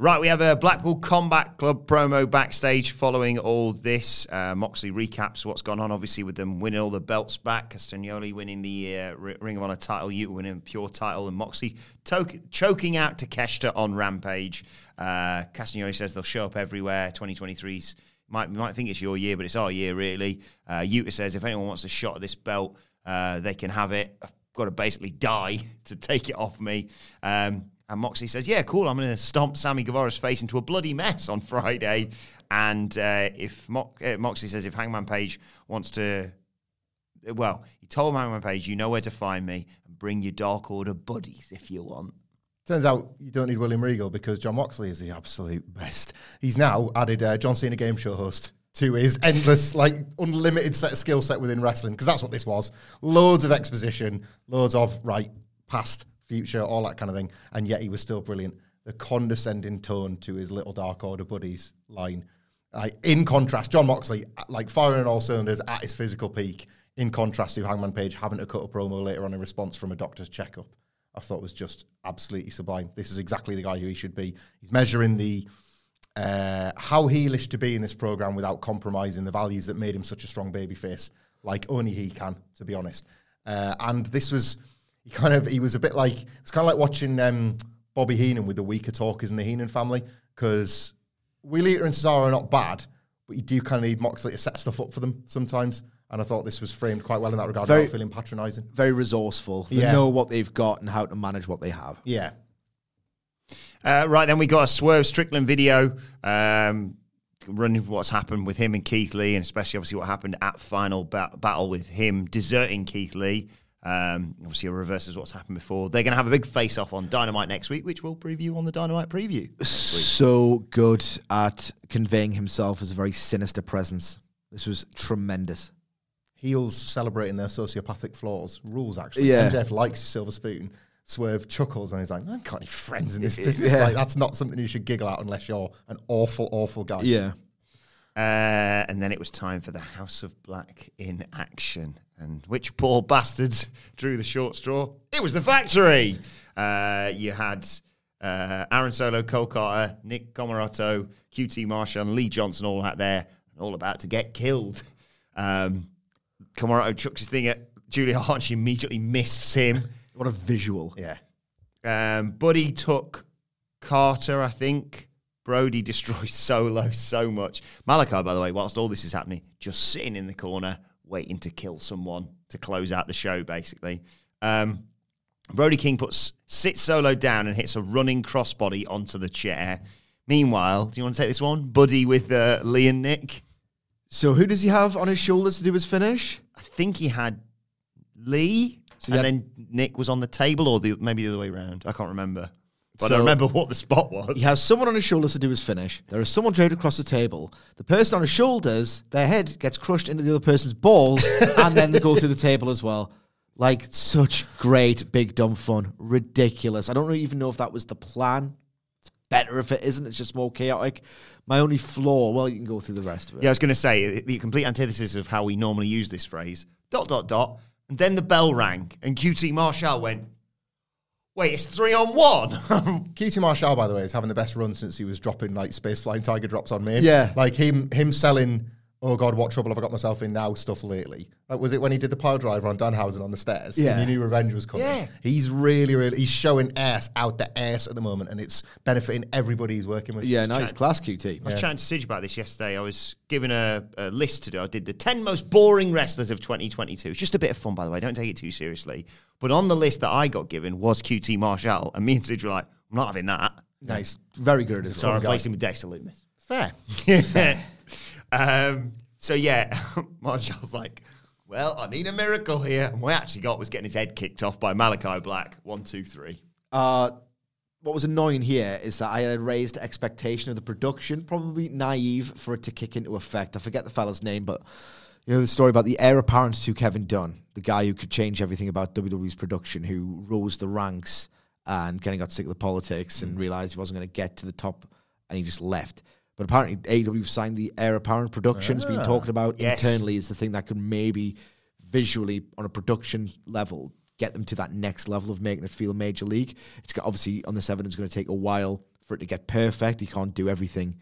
Right, we have a Blackpool Combat Club promo backstage following all this. Uh, Moxley recaps what's gone on, obviously, with them winning all the belts back. Castagnoli winning the uh, Ring of Honor title, you winning pure title, and Moxley to- choking out Takeshita on Rampage. Uh, Castagnoli says they'll show up everywhere. 2023's might might think it's your year, but it's our year really. Uh, Yuta says if anyone wants a shot at this belt, uh, they can have it. I've got to basically die <laughs> to take it off me. Um, and Moxley says, "Yeah, cool. I'm going to stomp Sammy Guevara's face into a bloody mess on Friday." And uh, if Mo- uh, Moxley says if Hangman Page wants to, well, he told Hangman Page, "You know where to find me, and bring your Dark Order buddies if you want." Turns out you don't need William Regal because Jon Moxley is the absolute best. He's now added uh, John Cena game show host to his endless, like unlimited set skill set within wrestling because that's what this was. Loads of exposition, loads of right past, future, all that kind of thing, and yet he was still brilliant. The condescending tone to his little Dark Order buddies line. Like in contrast, Jon Moxley, uh, like firing all cylinders at his physical peak. In contrast to Hangman Page having to cut a promo later on in response from a doctor's checkup. I thought was just absolutely sublime. This is exactly the guy who he should be. He's measuring the uh, how heelish to be in this program without compromising the values that made him such a strong babyface, like only he can, to be honest. Uh, and this was he kind of he was a bit like it's kind of like watching um, Bobby Heenan with the weaker talkers in the Heenan family because Wheeler and Cesaro are not bad, but you do kind of need Moxley to set stuff up for them sometimes. And I thought this was framed quite well in that regard, Very- without feeling patronising. Very resourceful. They Yeah. know what they've got and how to manage what they have. Yeah. Uh, right, then we got a Swerve Strickland video um, running what's happened with him and Keith Lee, and especially obviously what happened at final ba- battle with him deserting Keith Lee. Um, obviously, it reverses what's happened before. They're going to have a big face off on Dynamite next week, which we'll preview on the Dynamite preview. So good at conveying himself as a very sinister presence. This was tremendous. heels celebrating their sociopathic flaws rules actually. Yeah. MJF likes Silver Spoon. Swerve chuckles when he's like, I've got any friends in this <laughs> business. Yeah. Like that's not something you should giggle at unless you're an awful, awful guy. Yeah. Uh, and then it was time for the House of Black in action. And which poor bastards drew the short straw? It was the factory. Uh, you had uh, Aaron Solo, Cole Carter, Nick Comoroto, QT Marshall, and Lee Johnson all out there, all about to get killed. Um, chucks his thing at Julia Hart. She immediately misses him. What a visual. Yeah. Um, Buddy took Carter, I think. Brody <laughs> destroys Solo so much. Malachi, by the way, whilst all this is happening, just sitting in the corner, waiting to kill someone to close out the show, basically. Um, Brody King puts sits Solo down and hits a running crossbody onto the chair. Meanwhile, do you want to take this one? Buddy with uh, Lee and Nick. So who does he have on his shoulders to do his finish? I think he had Lee, So and had- then Nick was on the table, or the, maybe the other way around. I can't remember. But I So- remember what the spot was. He has someone on his shoulders to do his finish. There is someone draped across the table. The person on his shoulders, their head gets crushed into the other person's balls, <laughs> and then they go through the table as well. Like such great big dumb fun, ridiculous. I don't even know if that was the plan. It's better if it isn't. It's just more chaotic. My only flaw, well, you can go through the rest of it. Yeah, I was going to say the complete antithesis of how we normally use this phrase. Dot dot dot, and then the bell rang, and QT Marshall went, Wait, it's three on one. <laughs> QT Marshall, by the way, is having the best run since he was dropping like space flying tiger drops on me. Yeah. like him him selling. Oh God, what trouble have I got myself in now? Stuff lately. Like, was it when he did the pile driver on Danhausen on the stairs? Yeah. and you knew revenge was coming. Yeah. he's really, really he's showing ass out the ass at the moment, and it's benefiting everybody he's working with. Yeah, nice class QT. I was chatting to Sidge about this yesterday. I was given a, a list to do. I did the 10 most boring wrestlers of 2022. It's just a bit of fun, by the way. Don't take it too seriously. But on the list that I got given was QT Marshall. And me and Sidge were like, I'm not having that. Nice. Very good at his So I replaced him with Dexter Lumis. fair. <laughs> um, so yeah, <laughs> Marshall's like, well, I need a miracle here. And what I actually got was getting his head kicked off by Malachi Black. One, two, three. Uh, what was annoying here is that I had raised expectation of the production, probably naive for it to kick into effect. I forget the fella's name, but you know the story about the heir apparent to Kevin Dunn, the guy who could change everything about WWE's production, who rose the ranks and kind of got sick of the politics and realized he wasn't going to get to the top, and he just left. But apparently, AEW signed the heir apparent production. It's been ah, talking about Yes. internally is the thing that could maybe visually on a production level get them to that next level of making it feel major league. It's got, obviously on this evidence going to take a while for it to get perfect. You can't do everything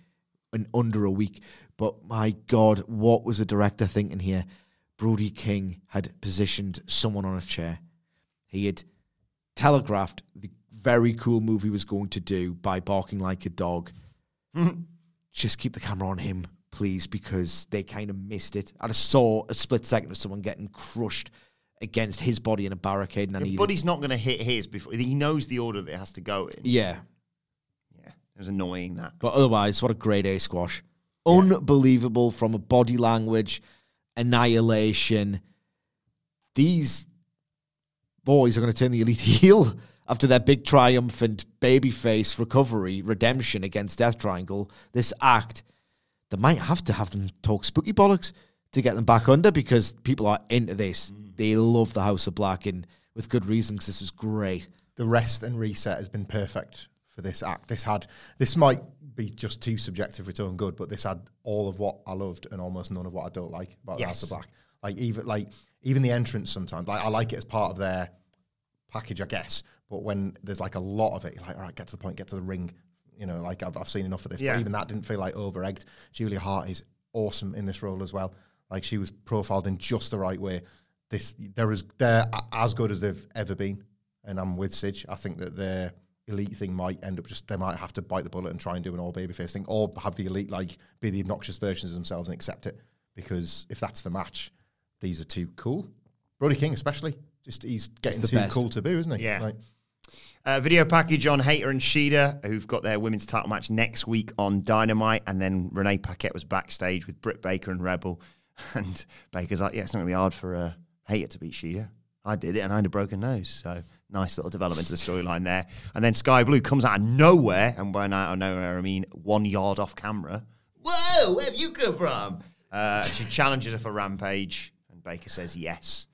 in under a week. But my God, what was the director thinking here? Brody King had positioned someone on a chair. He had telegraphed the very cool move he was going to do by barking like a dog. <laughs> Hmm. Just keep the camera on him, please, because they kind of missed it. I just saw a split second of someone getting crushed against his body in a barricade, and. But he's not going to hit his before. He knows the order that it has to go in. yeah, Yeah. It was annoying that. but otherwise, what a great A squash! Unbelievable from a body language, annihilation. These boys are going to turn the elite <laughs> heel after their big triumphant babyface recovery redemption against Death Triangle. This act, they might have to have them talk spooky bollocks to get them back under because people are into this. Mm. They love the House of Black and with good reason because this was great. the rest and reset has been perfect for this act. This had this might be just too subjective for its own good, but this had all of what I loved and almost none of what I don't like about the House of Black. Like even like even the entrance sometimes. Like I like it as part of their package, I guess. But when there's like a lot of it, you're like, all right, get to the point, get to the ring. You know, like I've, I've seen enough of this. Yeah. But even that didn't feel like over egged. Julia Hart is awesome in this role as well. Like she was profiled in just the right way. This they're as they're as good as they've ever been, and I'm with Sidge. I think that their elite thing might end up just they might have to bite the bullet and try and do an all babyface thing, or have the elite like be the obnoxious versions of themselves and accept it. Because if that's the match, these are too cool. Brody King especially, just he's getting too best. cool to boo, isn't he? Yeah. Like, Uh, video package on Hayter and Shida, who've got their women's title match next week on Dynamite. And then Renee Paquette was backstage with Britt Baker and Rebel. <laughs> And Baker's like, yeah, it's not going to be hard for uh, Hayter to beat Shida. I did it and I had a broken nose. So nice little development to the storyline there. And then Skye Blue comes out of nowhere. And by out of nowhere, I mean one yard off camera. Whoa, where have you come from? Uh, she challenges her for Rampage. And Baker says yes.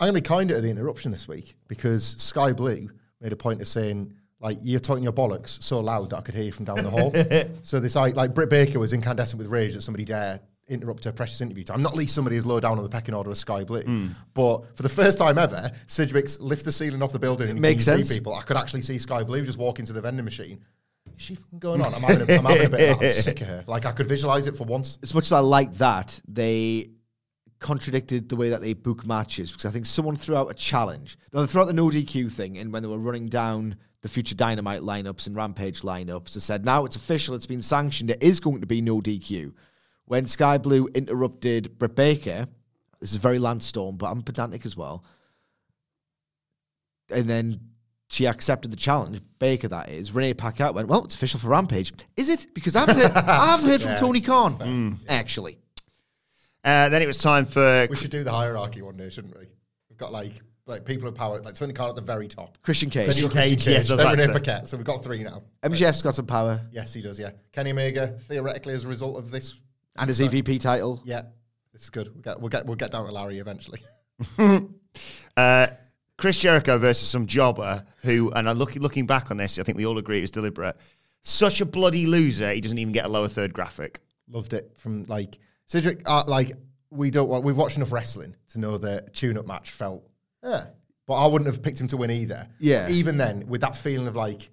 I'm going to be kinder to the interruption this week because Skye Blue made a point of saying, like, you're talking your bollocks so loud that I could hear you from down the hall. <laughs> so this, like, like, Britt Baker was incandescent with rage that somebody dare interrupt her precious interview time. Not least somebody as low down on the pecking order as Skye Blue. Hmm. But for the first time ever, Sidgwick's lift the ceiling off the building and Makes sense. see people. I could actually see Skye Blue just walk into the vending machine. Is she going on? I'm having a, I'm having a bit of that. <laughs> I'm sick of her. Like, I could visualize it for once. as much as I like that, they contradicted the way that they book matches because I think someone threw out a challenge. Threw out the no DQ thing, and when they were running down the future Dynamite lineups and Rampage lineups, they said now it's official, it's been sanctioned, it is going to be no DQ. When Skye Blue interrupted Britt Baker, this is very Lance Storm, but I'm pedantic as well. And then she accepted the challenge, Baker that is. Renee Paquette went, well, it's official for Rampage. Is it? Because I haven't heard, I haven't heard from <laughs> Tony Khan, actually. Uh, then it was time for We should do the hierarchy one day, shouldn't we? We've got like like people of power, like Tony Khan at the very top. Christian Cage. You've Cage, yes, then Paquette. So we've got three now. MJF's got some power Yes, he does. Yeah, Kenny Omega theoretically as a result of this. and his EVP title. Yeah, this is good. We'll get we'll get we'll get down to Larry eventually. <laughs> <laughs> uh, Chris Jericho versus some jobber who, and I look, looking back on this, I think we all agree it was deliberate. Such a bloody loser, he doesn't even get a lower third graphic. Loved it from like Cedric. Uh, like we don't want. We've watched enough wrestling to know that tune-up match felt. Yeah, but I wouldn't have picked him to win either. Yeah. Even then, with that feeling of like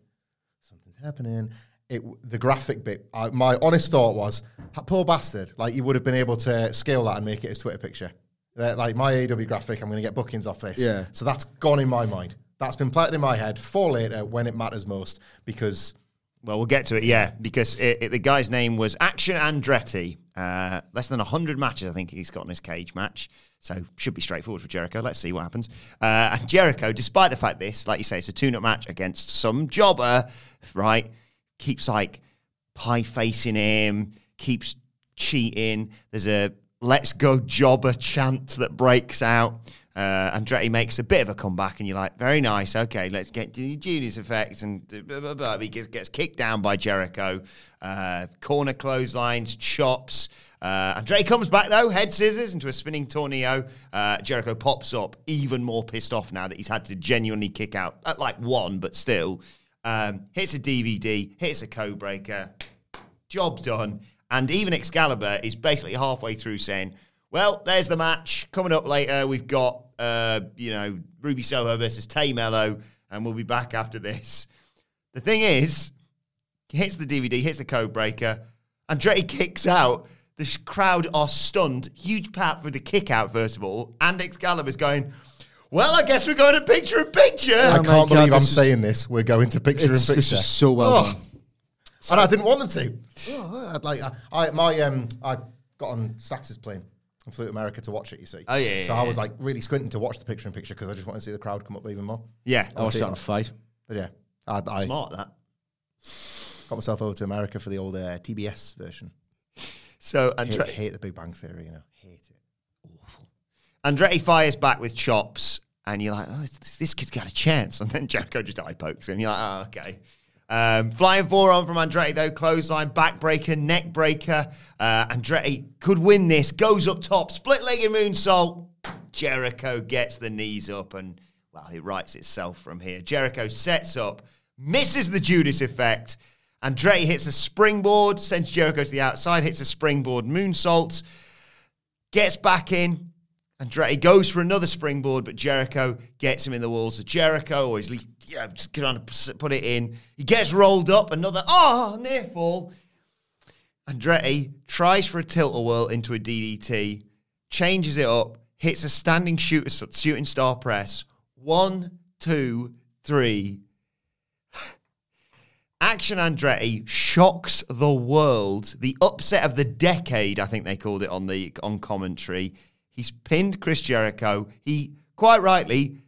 something's happening. It, the graphic bit, I, my honest thought was, "Ha- poor bastard. Like, he would have been able to scale that and make it his Twitter picture. Uh, like, my AW graphic, I'm going to get bookings off this. Yeah. So that's gone in my mind. That's been planted in my head for later when it matters most because Well, we'll get to it, yeah, because it, it- the guy's name was Action Andretti. Uh, less than 100 matches, I think he's got in his cage match. So should be straightforward for Jericho. Let's see what happens. Uh, and Jericho, despite the fact this, like you say, it's a tune-up match against some jobber, right? Keeps like pie facing him, keeps cheating. There's a let's go jobber chant that breaks out. Uh, Andretti makes a bit of a comeback, and you're like, very nice. Okay, let's get to the Judas effect. And blah, blah, blah. he gets, gets kicked down by Jericho. Uh, corner clotheslines, chops. Uh, Andretti comes back, though, head scissors into a spinning tornado. Uh, Jericho pops up, even more pissed off now that he's had to genuinely kick out at like one, but still. Um, hits a DVD, hits a code breaker job done. And even Excalibur is basically halfway through saying, well, there's the match. Coming up later, we've got, uh, you know, Ruby Soho versus Tay Melo, and we'll be back after this. The thing is, he hits the DVD, hits the code breaker, Andretti kicks out. The sh- crowd are stunned. Huge pat for the kick out, first of all. And Excalibur's going, well, I guess we're going to picture in picture. I can't God, believe I'm this saying this. We're going to picture It's- picture. this picture. is so well Oh. done. and I didn't want them to. Oh, I'd like I, I my um I got on Stax's plane and flew to America to watch it. You see. Oh, yeah, So yeah, I was yeah. like really squinting to watch the picture in picture because I just wanted to see the crowd come up even more. Yeah, I watched that on a fight. But yeah, I, I smart that. got myself over to America for the old uh, TBS version. So Hate, Andre- hate the Big Bang Theory. You know, hate it. Awful. Andretti fires back with chops, and you're like, oh, this, this kid's got a chance. <laughs> And then Jericho just eye pokes him. You're like, oh, okay. Um, flying forearm from Andretti, though, clothesline, backbreaker, neck breaker. Uh, Andretti could win this, goes up top, split legged moonsault. Jericho gets the knees up, and, well, he writes itself from here. Jericho sets up, misses the Judas effect. Andretti hits a springboard, sends Jericho to the outside, hits a springboard moonsault gets back in. Andretti goes for another springboard, but Jericho gets him in the walls. of Jericho, or at least yeah, just trying to p- put it in. He gets rolled up. Another oh near fall. Andretti tries for a tilt a whirl into a DDT, changes it up, hits a standing shooter, shooting star press. One, two, three. <sighs> Action Andretti shocks the world. The upset of the decade, I think they called it on the on commentary. He's pinned Chris Jericho. He quite rightly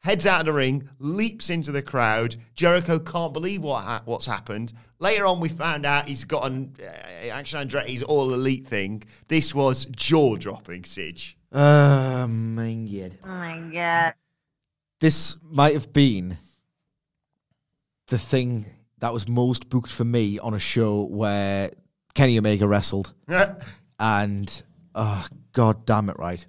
heads out of the ring, leaps into the crowd. Jericho can't believe what ha- what's happened. Later on, we found out he's got an uh, Action Andretti's all elite thing. This was jaw dropping, Sidge. Oh my god. Oh my god. This might have been the thing that was most booked for me on a show where Kenny Omega wrestled. <laughs> and oh god damn it right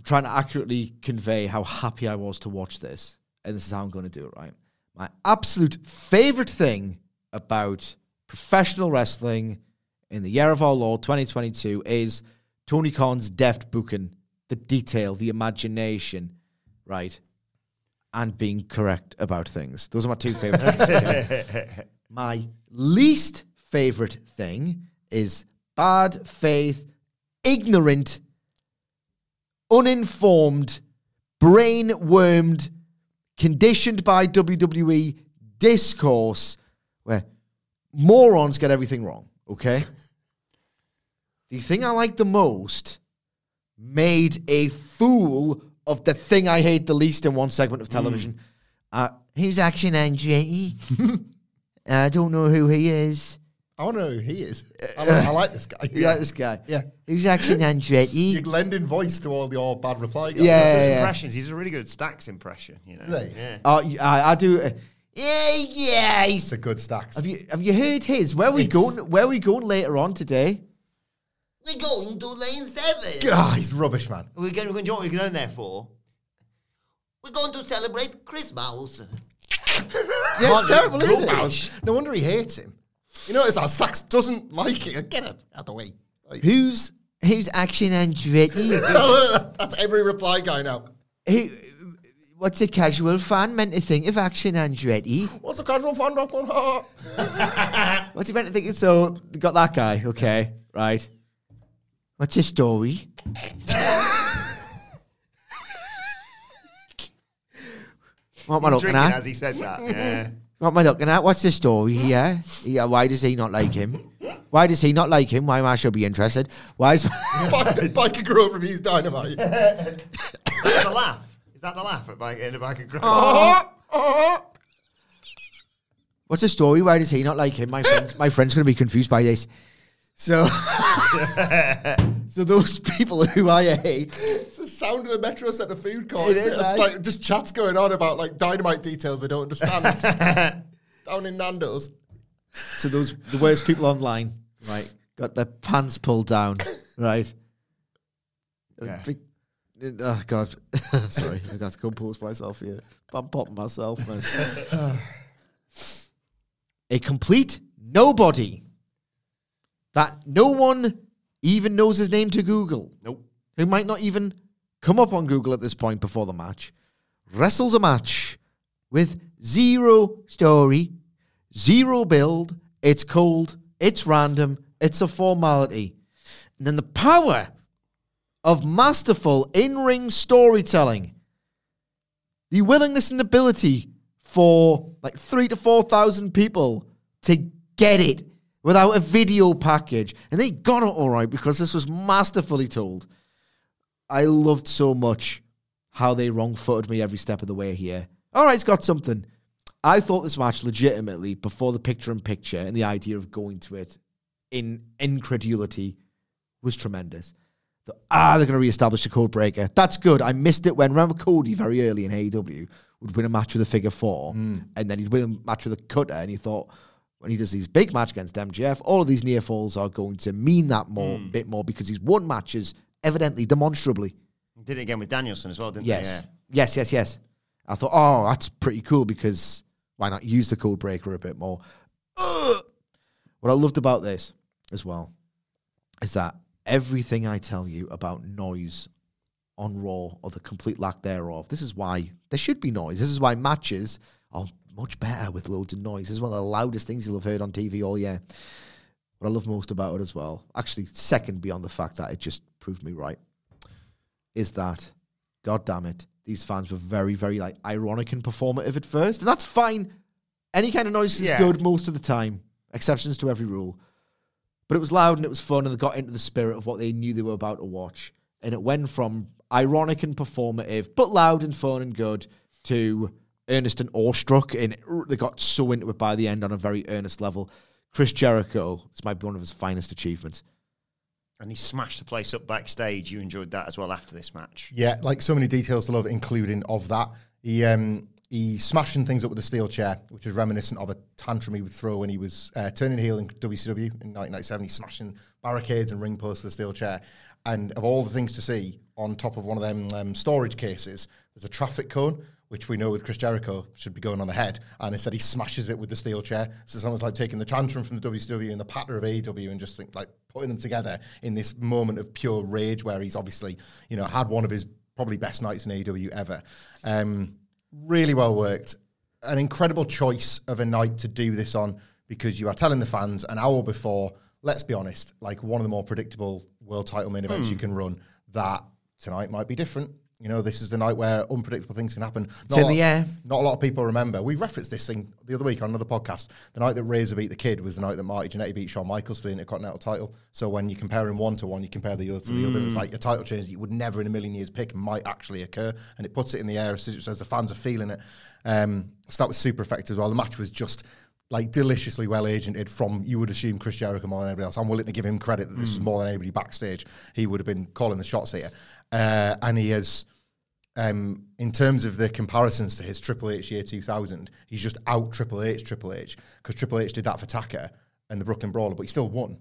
i'm trying to accurately convey how happy i was to watch this and this is how i'm going to do it right? My absolute favorite thing about professional wrestling in the year of our lord 2022 is tony khan's deft booking the detail the imagination right and being correct about things. Those are my two favorite things <laughs> my least favorite thing is bad faith, ignorant, uninformed, brain wormed, conditioned by WWE discourse where morons get everything wrong, okay? the thing I like the most made a fool of the thing I hate the least in one segment of television. Uh, who's Action Andretti? <laughs> I don't know who he is. I want to know who he is. <laughs> I, like- I like this guy. You like this guy? Yeah. Who's Action Andretti? <laughs> You're lending voice to all your bad reply guys. Yeah, His yeah. impressions. He's a really good Stacks impression. You know. Really? Yeah. Uh, y- I, I do. Uh, yeah, yeah. It's a good stacks. Have you have you heard his? Where are we It's- going? Where are we going later on today? We're going to lane seven. Ah, he's rubbish, man. We're going, we're going, do you know what we're going there for? We're going to celebrate Christmas. <laughs> Yeah, it's terrible, isn't it? No wonder he hates him. You notice our Sax doesn't like it. Get it out the way. Like, Who's who's Action Andretti? <laughs> that's every reply guy now. Who? What's a casual fan meant to think of Action Andretti? What's a casual fan wrestling? <laughs> What's he meant to think? So they got that guy. Okay, right. What's his story? what am I looking Drinking at? as he said that. Yeah. What am I looking at? What's the story here? Yeah, why does he not like him? Why does he not like him? Why am I should be interested? Why is Byker Grove reviews Dynamite. Is that the laugh? Is that the laugh at bike, in the back of uh-huh, Grove? Uh-huh. What's the story? Why does he not like him? My friend, my friend's going to be confused by this. So, <laughs> so those people who I hate, It's the sound of the Metro Centre food court. It is, It's like just chats going on about like dynamite details they don't understand. <laughs> Down in Nando's. so those the worst people online, right? Got their pants pulled down, right? Yeah. Big- oh God, <laughs> sorry, I got to compose myself here. I'm popping myself. A complete nobody that no one even knows his name to Google. Nope. Who might not even come up on Google at this point before the match, wrestles a match with zero story, zero build. It's cold, it's random, it's a formality. And then the power of masterful in ring storytelling, the willingness and ability for like three to 4,000 people to get it without a video package. And they got it all right because this was masterfully told. I loved so much how they wrong footed me every step of the way here. All right, it's got something. I thought this match legitimately before the picture in picture and the idea of going to it in incredulity was tremendous. The- ah, they're going to reestablish the code breaker. That's good. I missed it when remember Cody very early in AEW would win a match with a figure four, and then he'd win a match with a cutter, and he thought when he does these big match against MJF, all of these near falls are going to mean that more hmm. bit more because he's won matches evidently demonstrably. Did it again with Danielson as well, didn't Yes. they? Yes, yes, yes. I thought, oh, that's pretty cool because why not use the code breaker a bit more? Ugh. What I loved about this as well is that everything I tell you about noise on Raw or the complete lack thereof, this is why there should be noise. This is why matches are much better with loads of noise. This is one of the loudest things you'll have heard on TV all year. What I love most about it as well, actually, second beyond the fact that it just proved me right, is that, god damn it, these fans were very, very like ironic and performative at first. And that's fine. Any kind of noise is Yeah. good most of the time, exceptions to every rule. But it was loud and it was fun and they got into the spirit of what they knew they were about to watch. And it went from ironic and performative, but loud and fun and good, to earnest and awestruck. And they got so into it by the end on a very earnest level. Chris Jericho, this might be one of his finest achievements. And he smashed the place up backstage. You enjoyed that as well after this match. Yeah, like so many details to love, including of that. He um he smashing things up with a steel chair, which is reminiscent of a tantrum he would throw when he was uh, turning heel in WCW in 1997. He's smashing barricades and ring posts with a steel chair. And of all the things to see, on top of one of them um, storage cases, there's a traffic cone, which we know with Chris Jericho should be going on the head. And instead, he smashes it with the steel chair. So it's almost like taking the tantrum from the WCW and the patter of AEW and just think, like putting them together in this moment of pure rage where he's obviously, you know, had one of his probably best nights in AEW ever. Um, really well worked. An incredible choice of a night to do this on because you are telling the fans an hour before, let's be honest, like one of the more predictable world title main events you can run, that tonight might be different. You know, this is the night where unpredictable things can happen. It's in the air. Not a lot of people remember. We referenced this thing the other week on another podcast. The night that Razor beat the Kid was the night that Marty Jannetty beat Shawn Michaels for the Intercontinental title. So when you compare him one to one, you compare the other to the other. It's like a title change that you would never in a million years pick might actually occur, and it puts it in the air as the fans are feeling it. Um, so that was super effective as well. The match was just like deliciously well agented from you would assume Chris Jericho more than anybody else. I'm willing to give him credit that this was more than anybody backstage. He would have been calling the shots here, uh, and he has um, in terms of the comparisons to his Triple H year 2000, he's just out Triple H, Triple H, because Triple H did that for Taka and the Brooklyn Brawler, but he still won.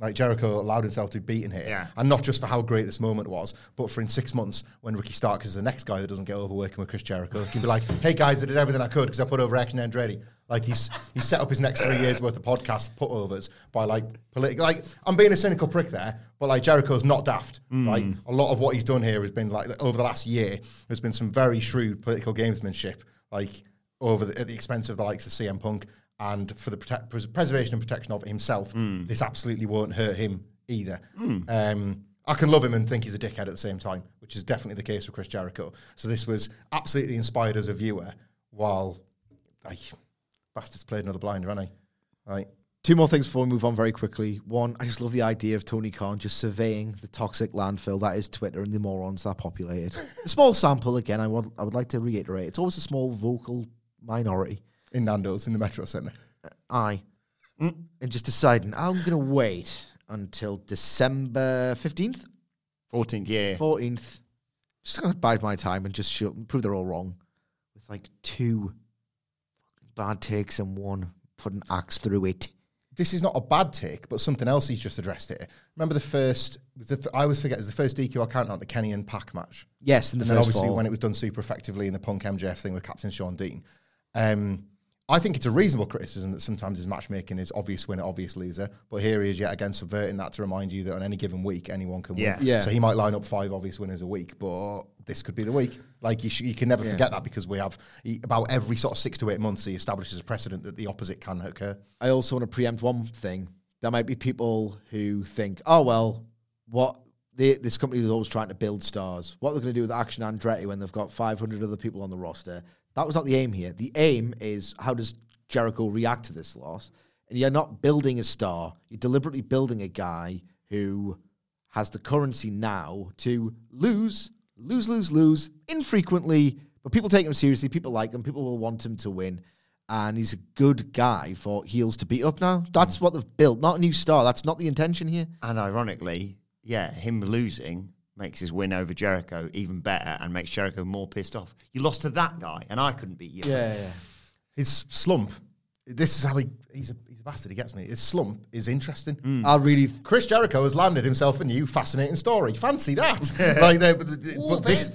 Like Jericho allowed himself to be beaten here, Yeah. and not just for how great this moment was, but for in six months when Ricky Stark is the next guy that doesn't get over working with Chris Jericho, he can be like, "Hey guys, I did everything I could because I put over Action Andretti." Like he's he set up his next three years worth of podcast put overs by like political. Like I'm being a cynical prick there, but like Jericho's not daft. Mm. Like a lot of what he's done here has been like over the last year. There's been some very shrewd political gamesmanship, like over the, at the expense of the likes of CM Punk. And for the protect, pres- preservation and protection of himself, this absolutely won't hurt him either. Um, I can love him and think he's a dickhead at the same time, which is definitely the case with Chris Jericho. So this was absolutely inspired as a viewer, while like bastards played another blinder, haven't I? Right. Two more things before we move on very quickly. One, I just love the idea of Tony Khan just surveying the toxic landfill that is Twitter and the morons that populate it. <laughs> a small sample, again, I would, I would like to reiterate. It's always a small vocal minority. In Nando's in the Metro Centre. I. And just deciding, I'm going to wait until December 15th, 14th, yeah. 14th. Just going to bide my time and just show, prove they're all wrong. With like two bad takes and one, put an axe through it. This is not a bad take, but something else he's just addressed here. Remember the first? Was the, I always forget. It was the first DQ I count out the Kenny and Pac match. Yes, in the and then first obviously fall. when it was done super effectively in the Punk MJF thing with Captain Shawn Dean. Um, I think it's a reasonable criticism that sometimes his matchmaking is obvious winner, obvious loser. But here he is yet again subverting that to remind you that on any given week anyone can Yeah. win. Yeah. So he might line up five obvious winners a week, but this could be the week. Like you, sh- you can never forget that because we have he, about every sort of six to eight months he establishes a precedent that the opposite can occur. I also want to preempt one thing. There might be people who think, oh, well, what they, this company is always trying to build stars. What they're going to do with Action Andretti when they've got 500 other people on the roster. That was not the aim here. The aim is how does Jericho react to this loss? And you're not building a star, you're deliberately building a guy who has the currency now to lose, lose, lose, lose infrequently. But people take him seriously. People like him. People will want him to win. And he's a good guy for heels to beat up now. That's what they've built, not a new star. That's not the intention here. And ironically, yeah, him losing makes his win over Jericho even better and makes Jericho more pissed off. You lost to that guy, and I couldn't beat you. Yeah, yeah. His slump. This is how he he's a he's a bastard. He gets me. His slump is interesting. I really Chris Jericho has landed himself a new fascinating story. Fancy that. <laughs> like, they- but, but this,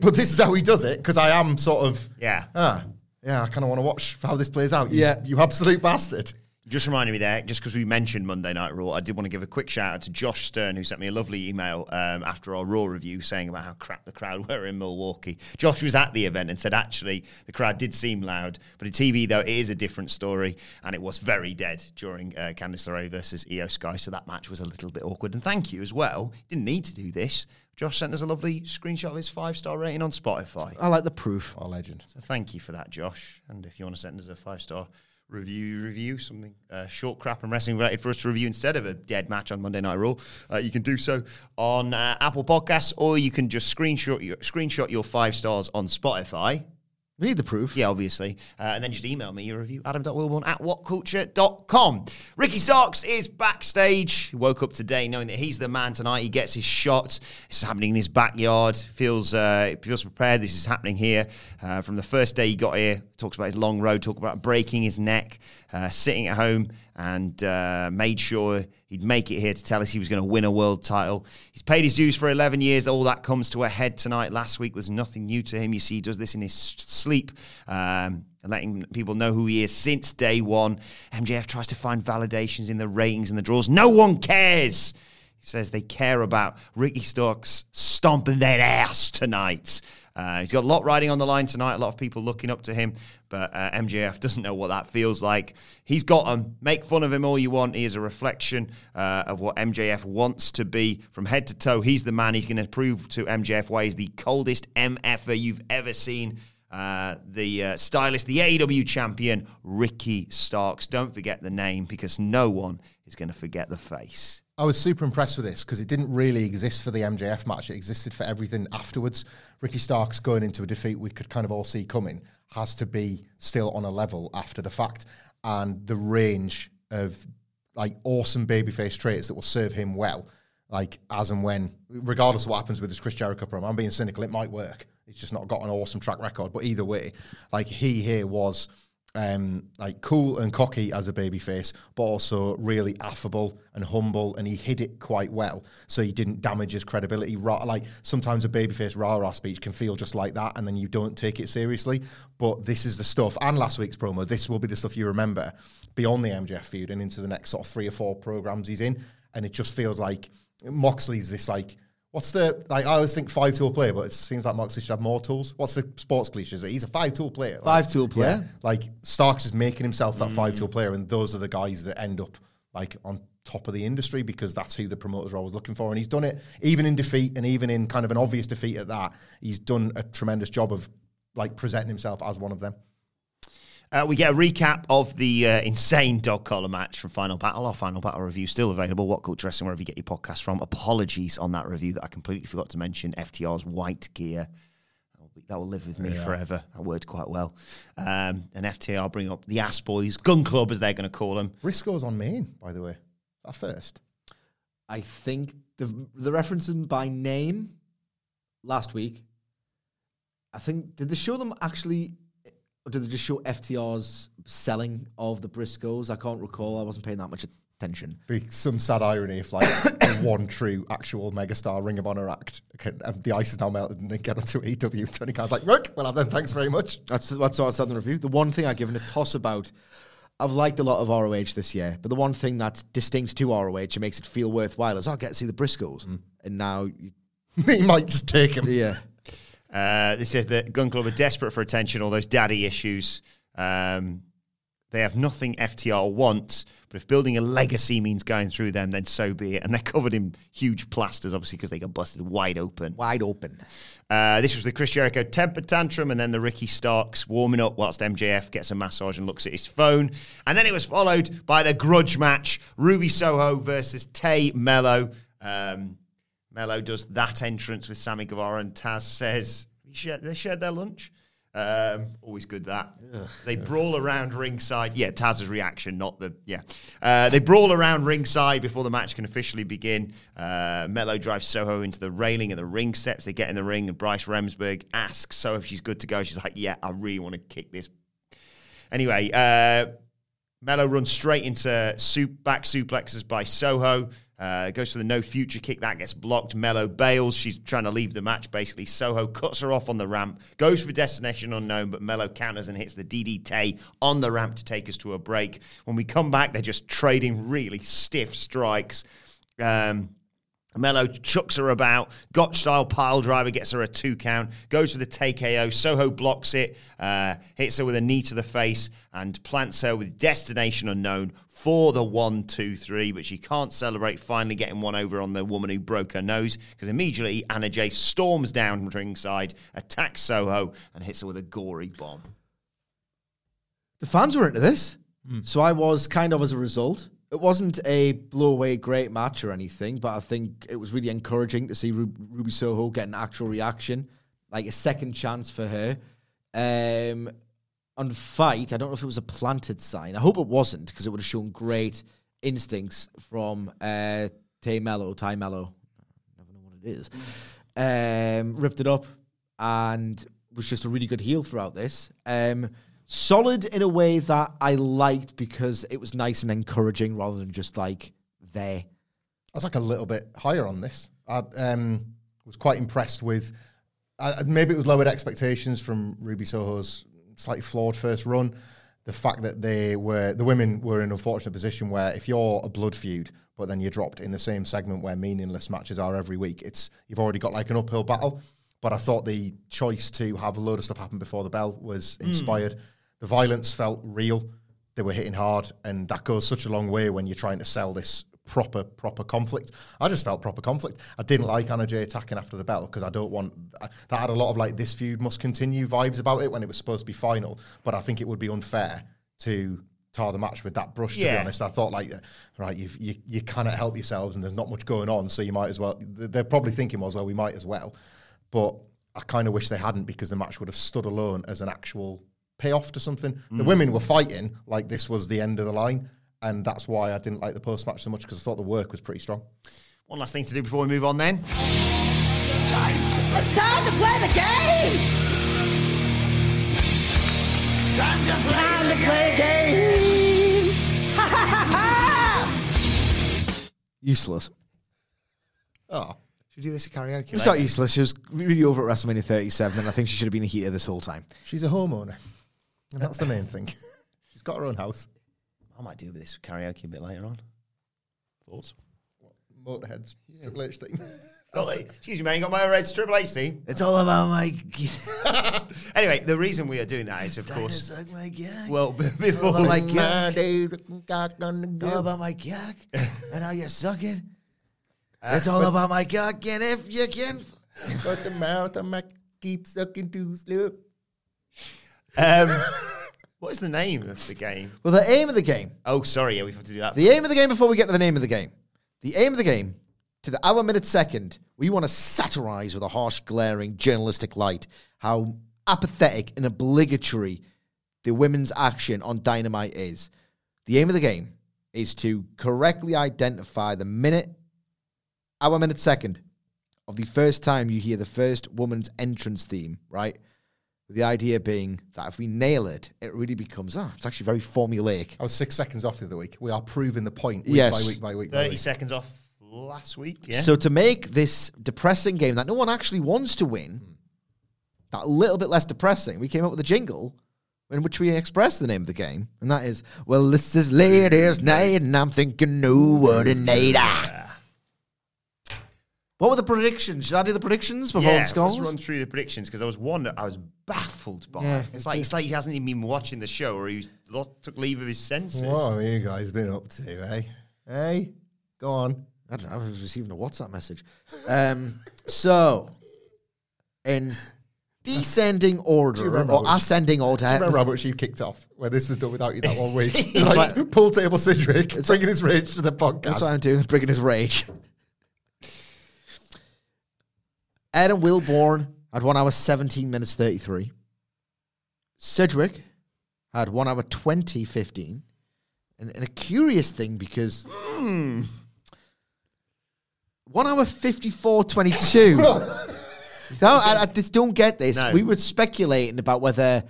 but this is how he does it because I am sort of Yeah. Ah, yeah. I kind of want to watch how this plays out. You, Yeah. you absolute bastard. Just reminded me there, just because we mentioned Monday Night Raw, I did want to give a quick shout out to Josh Stern, who sent me a lovely email um, after our Raw review saying about how crap the crowd <laughs> were in Milwaukee. Josh was at the event and said, actually, the crowd did seem loud, but in TV, though, it is a different story, and it was very dead during uh, Candice LeRae versus Iyo Sky, so that match was a little bit awkward. And thank you as well. Didn't need to do this. Josh sent us a lovely screenshot of his five star rating on Spotify. I like the proof. Our legend. So thank you for that, Josh. And if you want to send us a five star review, review something uh, short, crap, and wrestling related for us to review instead of a dead match on Monday Night Raw, uh, you can do so on uh, Apple Podcasts, or you can just screenshot your screenshot your five stars on Spotify. We need the proof. Yeah, obviously. Uh, and then just email me your review, adam.wilborn at whatculture.com. Ricky Starks is backstage. He woke up today knowing that he's the man tonight. He gets his shot. This is happening in his backyard. Feels uh, feels prepared. This is happening here. Uh, from the first day he got here, talks about his long road, talk about breaking his neck, uh, sitting at home, and uh, made sure he'd make it here to tell us he was going to win a world title. He's paid his dues for 11 years. All that comes to a head tonight. Last week was nothing new to him. You see, he does this in his sleep. Um, letting people know who he is since day one. MJF tries to find validations in the ratings and the draws. No one cares. He says they care about Ricky Starks stomping their ass tonight. Uh, he's got a lot riding on the line tonight, a lot of people looking up to him, but uh, MJF <laughs> doesn't know what that feels like. He's got him. Make fun of him all you want. He is a reflection uh, of what MJF wants to be from head to toe. He's the man. He's going to prove to MJF why he's the coldest MFer you've ever seen. Uh, the uh, stylist, the AEW champion, Ricky Starks. Don't forget the name because no one is going to forget the face. I was super impressed with this because it didn't really exist for the MJF match. It existed for everything afterwards. Ricky Starks going into a defeat we could kind of all see coming has to be still on a level after the fact. And the range of like awesome babyface traits that will serve him well, like as and when, regardless of what happens with this Chris Jericho promo. I'm being cynical, it might work. He's just not got an awesome track record. But either way, like he here was um, like cool and cocky as a babyface, but also really affable and humble, and he hid it quite well, so he didn't damage his credibility. Like sometimes a babyface rah rah speech can feel just like that, and then you don't take it seriously. But this is the stuff, and last week's promo, this will be the stuff you remember beyond the MJF feud and into the next sort of three or four programs he's in, and it just feels like Moxley's this like. What's the like? I always think five tool player, but it seems like Moxley should have more tools. What's the sports cliche? Is it He's a five tool player. Like, Five-tool player? yeah. Like Starks is making himself that five mm. tool player, and those are the guys that end up like on top of the industry because that's who the promoters are always looking for. And he's done it even in defeat and even in kind of an obvious defeat at that. He's done a tremendous job of like presenting himself as one of them. Uh, we get a recap of the uh, insane dog collar match from Final Battle. Our Final Battle review still available. What Culture Wrestling, wherever you get your podcast from. Apologies on that review that I completely forgot to mention. FTR's white gear. That will, be, that will live with me forever. That worked quite well. Um, and FTR bring up the Ass Boys, Gun Club as they're going to call them. Briscoe's on main, by the way. That first. I think the the referencing by name last week. I think did they show them actually, or did they just show FTR's selling of the Briscoes? I can't recall. I wasn't paying that much attention. Be some sad irony if like the <coughs> one true actual megastar Ring of Honor act, can, uh, the ice is now melted and they get onto AEW. Tony Khan's like, look, we'll have them. Thanks very much. That's that's what I said in the review. The one thing I've given a toss about. I've liked a lot of ROH this year, but the one thing that's distinct to ROH and makes it feel worthwhile is oh, I get to see the Briscoes, and now, you, <laughs> might just take him. yeah, Uh, this says that Gunn Club are desperate for attention, all those daddy issues. Um, they have nothing FTR wants, but if building a legacy means going through them, then so be it. And they're covered in huge plasters, obviously, because they got busted wide open. wide open. Uh, this was the Chris Jericho temper tantrum, and then the Ricky Starks warming up whilst MJF gets a massage and looks at his phone. And then it was followed by the grudge match Ruby Soho versus Tay Melo. Um, Melo does that entrance with Sammy Guevara, and Taz says, shared- They shared their lunch. Um, always good that. they brawl around ringside. Yeah, Taz's reaction, not the. Yeah. Uh, they brawl around ringside before the match can officially begin. Uh, Melo drives Soho into the railing and the ring steps. They get in the ring, and Bryce Remsburg asks Soho if she's good to go. She's like, Yeah, I really want to kick this. Anyway, uh, Melo runs straight into soup, back suplexes by Soho. Uh, goes for the no future kick. That gets blocked. Melo bails. She's trying to leave the match, basically. Soho cuts her off on the ramp, goes for destination unknown, but Melo counters and hits the DDT on the ramp to take us to a break. When we come back, they're just trading really stiff strikes. Um, Melo chucks her about. Gotch style pile driver gets her a two count. Goes for the TayKO. Soho blocks it. Uh, hits her with a knee to the face and plants her with destination unknown for the one, two, three. But she can't celebrate finally getting one over on the woman who broke her nose because immediately Anna Jay storms down from ringside, attacks Soho, and hits her with a gory bomb. The fans were into this, so I was kind of as a result. It wasn't a blow away great match or anything, but I think it was really encouraging to see Ru- Ruby Soho get an actual reaction, like a second chance for her. Um, on fight, I don't know if it was a planted sign. I hope it wasn't because it would have shown great instincts from uh, Tay Melo, Ty Melo. Never know what it is. Um, ripped it up and was just a really good heel throughout this. Um, solid in a way that I liked because it was nice and encouraging rather than just like there. I was like a little bit higher on this. I um, was quite impressed with. Uh, maybe it was lowered expectations from Ruby Soho's slightly flawed first run. The fact that they were the women were in an unfortunate position where if you're a blood feud, but then you're dropped in the same segment where meaningless matches are every week, it's you've already got like an uphill battle. But I thought the choice to have a load of stuff happen before the bell was hmm. inspired. The violence felt real. They were hitting hard, and that goes such a long way when you're trying to sell this proper proper conflict. I just felt proper conflict. I didn't hmm. like Anna Jay attacking after the bell because I don't want I- that had a lot of like this feud must continue vibes about it when it was supposed to be final. But I think it would be unfair to tar the match with that brush. To be honest, I thought like uh, right, you've, you you cannot help yourselves, and there's not much going on, so you might as well. They're probably thinking was well, we might as well, but I kind of wish they hadn't because the match would have stood alone as an actual payoff to something. The hmm. women were fighting like this was the end of the line. And that's why I didn't like the post match so much because I thought the work was pretty strong. One last thing to do before we move on then. It's time to play the game! Time to play the game. <laughs> Useless. Oh. Should we do this at karaoke? It's not useless. She was really over at WrestleMania 37, and I think she should have been a heater this whole time. She's a homeowner. And that's the main thing. <laughs> She's got her own house. I might do this karaoke a bit later on. Thoughts? Motorhead's Triple H thing. <laughs> Oh, wait, excuse me, man. You got my red Triple H theme. It's all about my. <laughs> <laughs> Anyway, the reason we are doing that is, of course, Suck my cock. well, b- before all about my we- cock. It's It's all about my cock and how you suck it. It's all about my cock, and if you can. But the mouth of my keep sucking too slow. um, what is the name of the game? Well, the aim of the game. Oh, sorry, yeah, we have to do that. The aim of the game before we get to the name of the game. The aim of the game, to the hour, minute, second, we want to satirize with a harsh, glaring, journalistic light how apathetic and obligatory the women's action on Dynamite is. The aim of the game is to correctly identify the minute, hour, minute, second of the first time you hear the first woman's entrance theme, right? The idea being that if we nail it, it really becomes, ah, it's actually very formulaic. I was six seconds off the other week. We are proving the point week Yes. by week by week. by 30 week. seconds off last week, yeah? So to make this depressing game that no one actually wants to win, that little bit less depressing, we came up with a jingle in which we express the name of the game, and that is, well, this is ladies' night, and I'm thinking, no, what a night. ah." What were the predictions? Should I do the predictions before yeah, the scores? let's run through the predictions because there was one that I was baffled by. Yeah, it's it's like it's like he hasn't even been watching the show or he lost, took leave of his senses. What have you guys been up to, eh? Hey, go on. I don't know, I was receiving a WhatsApp message. Um, <laughs> so, in descending order, remember or which- ascending order, Remember how much you kicked off when this was done without you that one week? <laughs> It's like pool table Sidgwick bringing his rage to the podcast. That's what I'm doing, bringing his rage. Adam Wilborn had 1 hour 17 minutes 33. Sidgwick had 1 hour 20 15. And, and a curious thing because. hmm, 1 hour 54 22. <laughs> no, I, I just don't get this. No. We were speculating about whether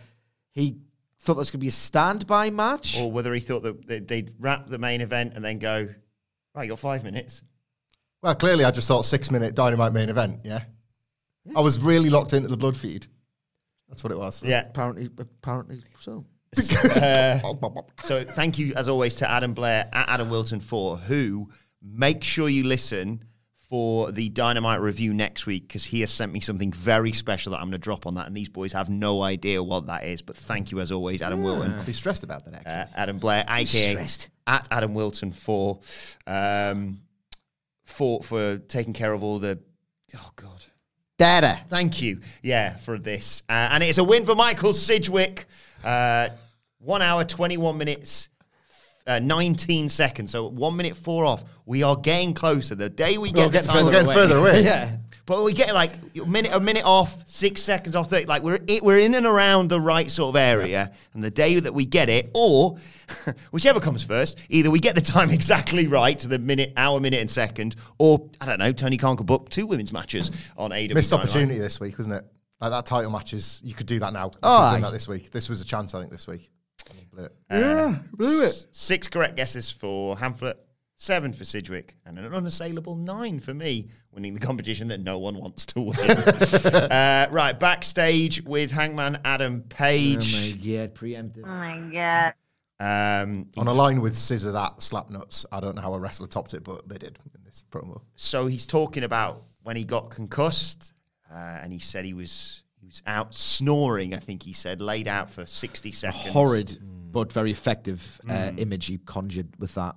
he thought there was going to be a standby match. Or whether he thought that they- they'd wrap the main event and then go, right, you got five minutes. Well, clearly, I just thought six minute dynamite main event. Yeah, I was really locked into the blood feed. That's what it was. Yeah. Apparently, apparently so. Uh, <laughs> so thank you, as always, to Adam Blair at Adam Wilton for who. Make sure you listen for the Dynamite review next week because he has sent me something very special that I'm going to drop on that, and these boys have no idea what that is. But thank you, as always, Adam Wilton. I'll be stressed about that. Actually, uh, Adam Blair, aka stressed. at Adam Wilton for um, for for taking care of all the. Oh God, Data. thank you, yeah, for this, uh, and it's a win for Michael Sidgwick. Uh, one hour, twenty-one minutes. Uh, 19 seconds, so one minute four off. We are getting closer. The day we get the getting time, we're getting further away. <laughs> yeah. But we get like a minute, a minute off, six seconds off. 30, like we're it, we're in and around the right sort of area. And the day that we get it, or <laughs> whichever comes first, either we get the time <laughs> exactly right to the minute, hour, minute, and second, or I don't know. Tony Khan could book two women's matches on AEW. missed Dynamite. opportunity this week, wasn't it? Like that title matches, you could do that now. You Oh, could have done aye. that this week. This was a chance, I think, this week. Blew it. Uh, yeah, blew it. Six correct guesses for Hamlet, seven for Sidgwick, and an unassailable nine for me, winning the competition that no one wants to win. <laughs> uh, right, backstage with Hangman Adam Page. god, preempted. Oh my god. Um, On a line with Scissor that slap nuts. I don't know how a wrestler topped it, but they did in this promo. so he's talking about when he got concussed, uh, and he said he was he was out snoring. I think he said laid out for sixty seconds. Horrid, but very effective uh, image he conjured with that.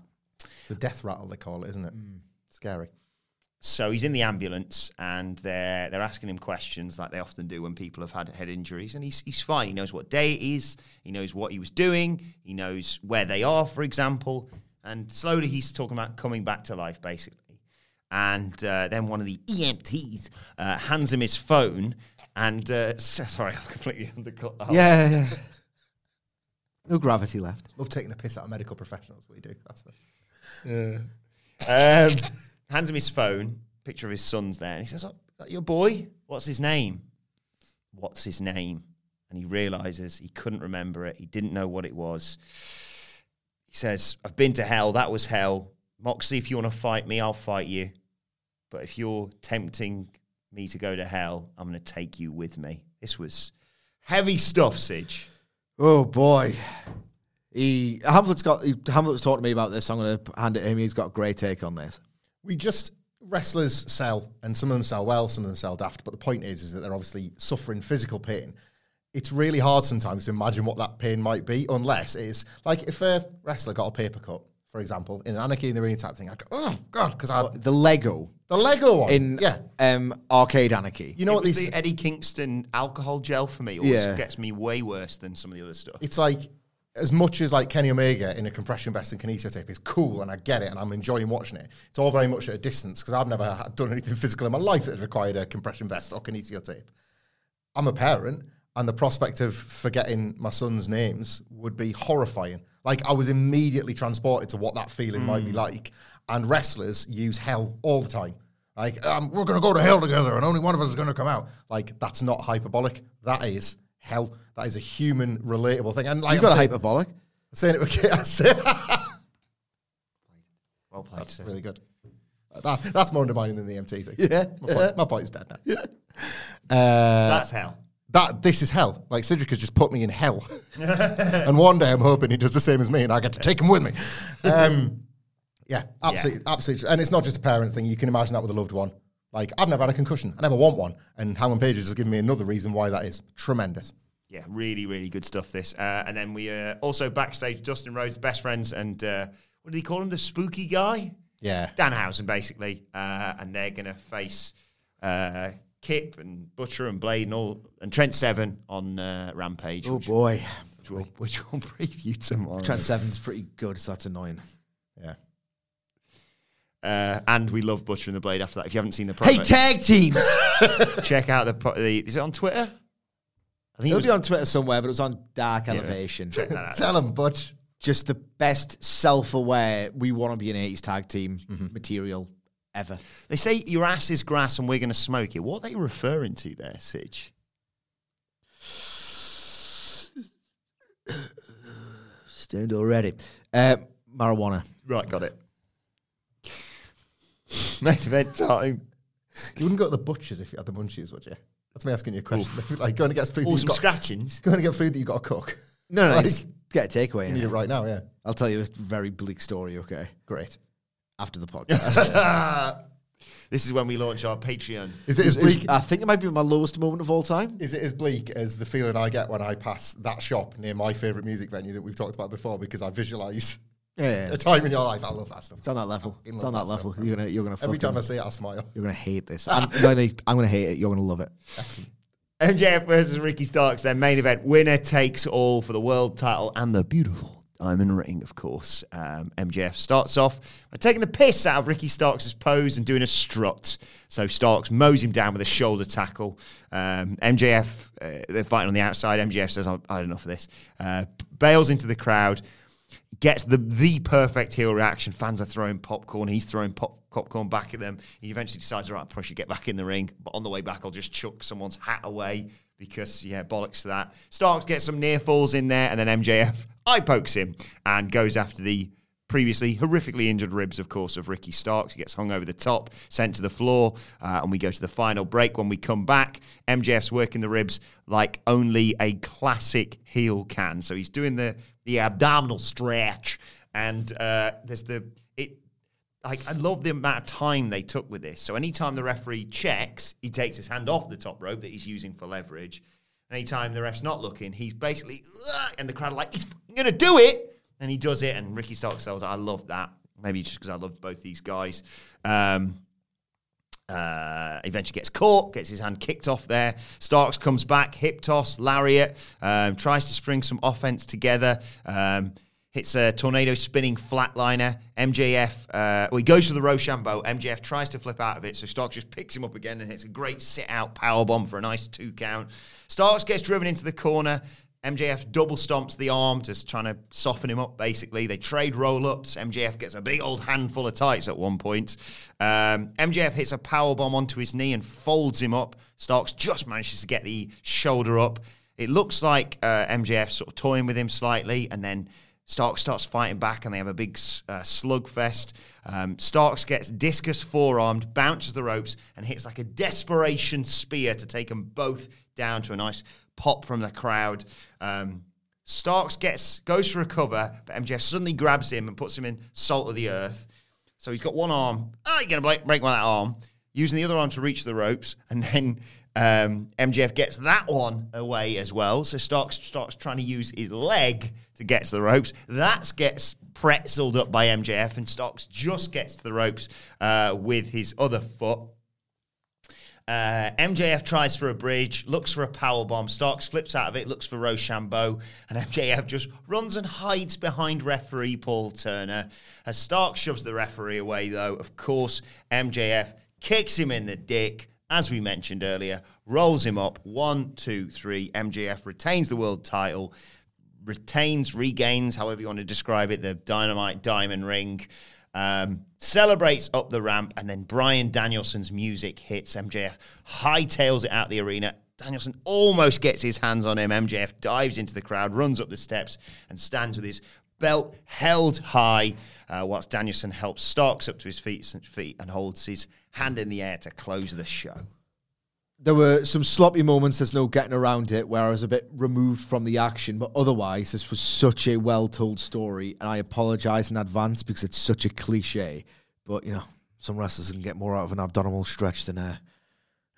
The death rattle, they call it, isn't it? Scary. So he's in the ambulance, and they're they're asking him questions like they often do when people have had head injuries, and he's he's fine. He knows what day it is. He knows what he was doing. He knows where they are, for example. And slowly he's talking about coming back to life, basically. And uh, then one of the EMTs uh, hands him his phone, and uh, <laughs> sorry, I'm completely undercut. the whole- Yeah, yeah. No gravity left. Love taking the piss out of medical professionals. What we do. That's the, Um, <laughs> hands him his phone, picture of his son's there, and he says, "Oh, that your boy? What's his name? What's his name?" and he realizes he couldn't remember it. He didn't know what it was. He says, I've been to hell. That was hell. Moxley, if you want to fight me, I'll fight you. But if you're tempting me to go to hell, I'm going to take you with me. This was heavy stuff, Sidge. Oh boy. He Hamlet's got he, Hamlet was talking to me about this. I'm going to hand it to him. He's got a great take on this. we just wrestlers sell, and some of them sell well, some of them sell daft. But the point is, is that they're obviously suffering physical pain. It's really hard sometimes to imagine what that pain might be, unless it is like if a wrestler got a paper cut, for example, in an Anarchy in the Ring type thing. I'd go, oh god, because I The Lego the Lego one in yeah. um, Arcade Anarchy. You know it what was these? the Eddie Kingston alcohol gel for me always Yeah. gets me way worse than some of the other stuff. it's like as much as like Kenny Omega in a compression vest and kinesio tape is cool and I get it and I'm enjoying watching it. It's all very much at a distance because I've never done anything <laughs> physical in my life that has required a compression vest or kinesio tape. I'm a parent and the prospect of forgetting my son's names would be horrifying. Like I was immediately transported to what that feeling might be like. And wrestlers use hell all the time. Like um, we're going to go to hell together, and only one of us is going to come out. Like that's not hyperbolic. That is hell. That is a human, relatable thing. And like you I'm got a saying- hyperbolic. saying it again. I say- Well played, that's sir. really good. That, that's more undermining than the MT thing. Yeah, my, point, my point is dead now. Uh, That's hell. that this is hell. Like Cedric has just put me in hell, <laughs> and one day I'm hoping he does the same as me, and I get to take him with me. Um, yeah, absolutely, absolutely. And it's not just a parent thing. You can imagine that with a loved one. Like I've never had a concussion. I never want one, and Hangman Pages has given me another reason why that is tremendous. Yeah, really, really good stuff. This, uh, and then we uh, also backstage. Dustin Rhodes, best friends, and uh, what did he call him? The spooky guy, Yeah, Danhausen, basically. Uh, and they're gonna face uh, Kip and Butcher and Blade and all, and Trent Seven on uh, Rampage. Oh which, boy, which we'll, which we'll <laughs> preview tomorrow. Trent Seven's pretty good. So that's annoying. yeah. Uh, and we love Butcher and the Blade after that. If you haven't seen the Hey, tag teams. <laughs> <laughs> check out the, pro- the. Is it on Twitter? I think it It'll was be on Twitter somewhere, but it was on Dark Elevation. Check that out. Tell him, Butch. Just the best self-aware. We want to be an '80s tag team material ever. They say your ass is grass and we're going to smoke it. What are they referring to there, Sidge? Stand already. Uh, marijuana. Right, got it. <laughs> Main event time. You wouldn't go to the butchers if you had the munchies, would you? That's me asking you a question. <laughs> like going to get food. that Or you've some got- scratchings. Going to get food that you got to cook. No, no, <laughs> Like, just get a takeaway. You need it right now, yeah. I'll tell you a very bleak story. Okay, Great. after the <laughs> podcast. This is when we launch our Patreon. Is it as bleak? I think it might be my lowest moment of all time. Is it as bleak as the feeling I get when I pass that shop near my favourite music venue that we've talked about before? Because I visualise Yeah, a time in your life. I love that stuff. it's on that level. It's on that that level. stuff. You're gonna, you're gonna. Every time I see it, I smile. You're gonna hate this. <laughs> I'm gonna, I'm gonna hate it. You're gonna love it. MJF versus Ricky Starks, their main event. Winner takes all for the world title and the beautiful diamond ring, of course. Um, MJF starts off by taking the piss out of Ricky Starks' pose and doing a strut. So Starks mows him down with a shoulder tackle. Um, MJF, uh, they're fighting on the outside. MJF says, I've had enough of this. Uh, bails into the crowd. Gets the the perfect heel reaction. Fans are throwing popcorn. He's throwing pop, popcorn back at them. He eventually decides, all right, push you, get back in the ring. But on the way back, I'll just chuck someone's hat away because, yeah, bollocks to that. Starks gets some near falls in there, and then MJF eye pokes him and goes after the previously horrifically injured ribs, of course, of Ricky Starks. He gets hung over the top, sent to the floor, uh, and we go to the final break. When we come back, MJF's working the ribs like only a classic heel can. So he's doing the the abdominal stretch, and uh, there's the it. Like I love the amount of time they took with this. So anytime the referee checks, he takes his hand off the top rope that he's using for leverage. Anytime the ref's not looking, he's basically and the crowd are like, he's gonna do it, and he does it. And Ricky Starks says, "I love that." Maybe just because I loved both these guys. Um, uh, eventually gets caught, gets his hand kicked off there. Starks comes back, hip toss, lariat, um, tries to spring some offense together. Um, hits a tornado spinning flatliner. MJF, uh, well, he goes for the Roshambo. MJF tries to flip out of it, so Starks just picks him up again and hits a great sit out power bomb for a nice two count. Starks gets driven into the corner. MJF double stomps the arm, just trying to soften him up, basically. They trade roll ups. MJF gets a big old handful of tights at one point. Um, MJF hits a power bomb onto his knee and folds him up. Starks just manages to get the shoulder up. It looks like uh, MJF sort of toying with him slightly, and then Starks starts fighting back, and they have a big uh, slugfest. Um, Starks gets discus forearmed, bounces the ropes, and hits like a desperation spear to take them both down to a nice pop from the crowd. Um, Starks gets goes for a cover, but MJF suddenly grabs him and puts him in salt of the earth. So he's got one arm. Ah, you're gonna break, break my arm. Using the other arm to reach the ropes, and then um, MJF gets that one away as well. So Starks starts trying to use his leg to get to the ropes. That gets pretzeled up by MJF, and Starks just gets to the ropes uh, with his other foot. Uh, MJF tries for a bridge, looks for a power bomb. Starks flips out of it, looks for Roshambo, and <laughs> MJF just runs and hides behind referee Paul Turner. As Starks shoves the referee away, though, of course, MJF kicks him in the dick, as we mentioned earlier, rolls him up. One, two, three. MJF retains the world title, retains, regains, however you want to describe it, the dynamite diamond ring. Um, celebrates up the ramp, and then Bryan Danielson's music hits. MJF hightails it out the arena. Danielson almost gets his hands on him. MJF dives into the crowd, runs up the steps, and stands with his belt held high, uh, whilst Danielson helps Starks up to his feet, feet and holds his hand in the air to close the show there were some sloppy moments. There's no getting around it where I was a bit removed from the action, but otherwise, this was such a well told story. And I apologize in advance because it's such a cliche. But, you know, some wrestlers can get more out of an abdominal stretch than uh,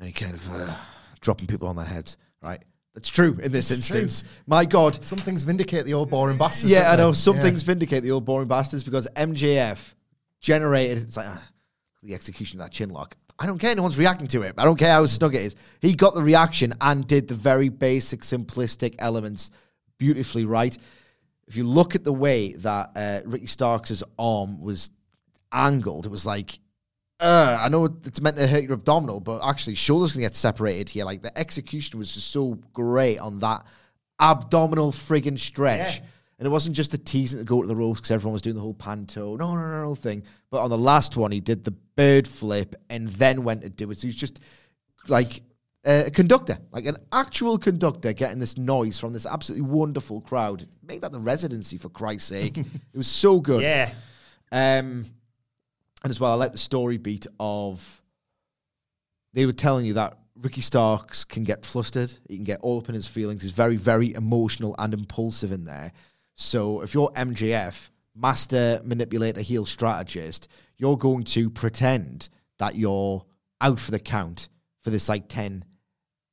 any kind of uh, dropping people on their heads, right? That's true in this it's instance. True. My God. Some things vindicate the old boring bastards. Yeah, I know. Some yeah. things vindicate the old boring bastards because MJF generated, it's like, uh, the execution of that chin lock I don't care. No one's reacting to it. I don't care how snug it is. He got the reaction and did the very basic, simplistic elements beautifully right. If you look at the way that uh, Ricky Starks' arm was angled, it was like, uh, I know it's meant to hurt your abdominal, but actually, shoulders to get separated here. Like the execution was just so great on that abdominal friggin' stretch. Yeah. And it wasn't just the teasing to go to the ropes because everyone was doing the whole panto, no, no, no, no thing. But on the last one, he did the bird flip and then went to do it. So he's just like a conductor, like an actual conductor getting this noise from this absolutely wonderful crowd. Make that the residency, for Christ's sake. <laughs> it was so good. Yeah. Um, and as well, I like the story beat of they were telling you that Ricky Starks can get flustered. He can get all up in his feelings. He's very, very emotional and impulsive in there. So if you're MJF, master manipulator, heel strategist, you're going to pretend that you're out for the count for this like 10.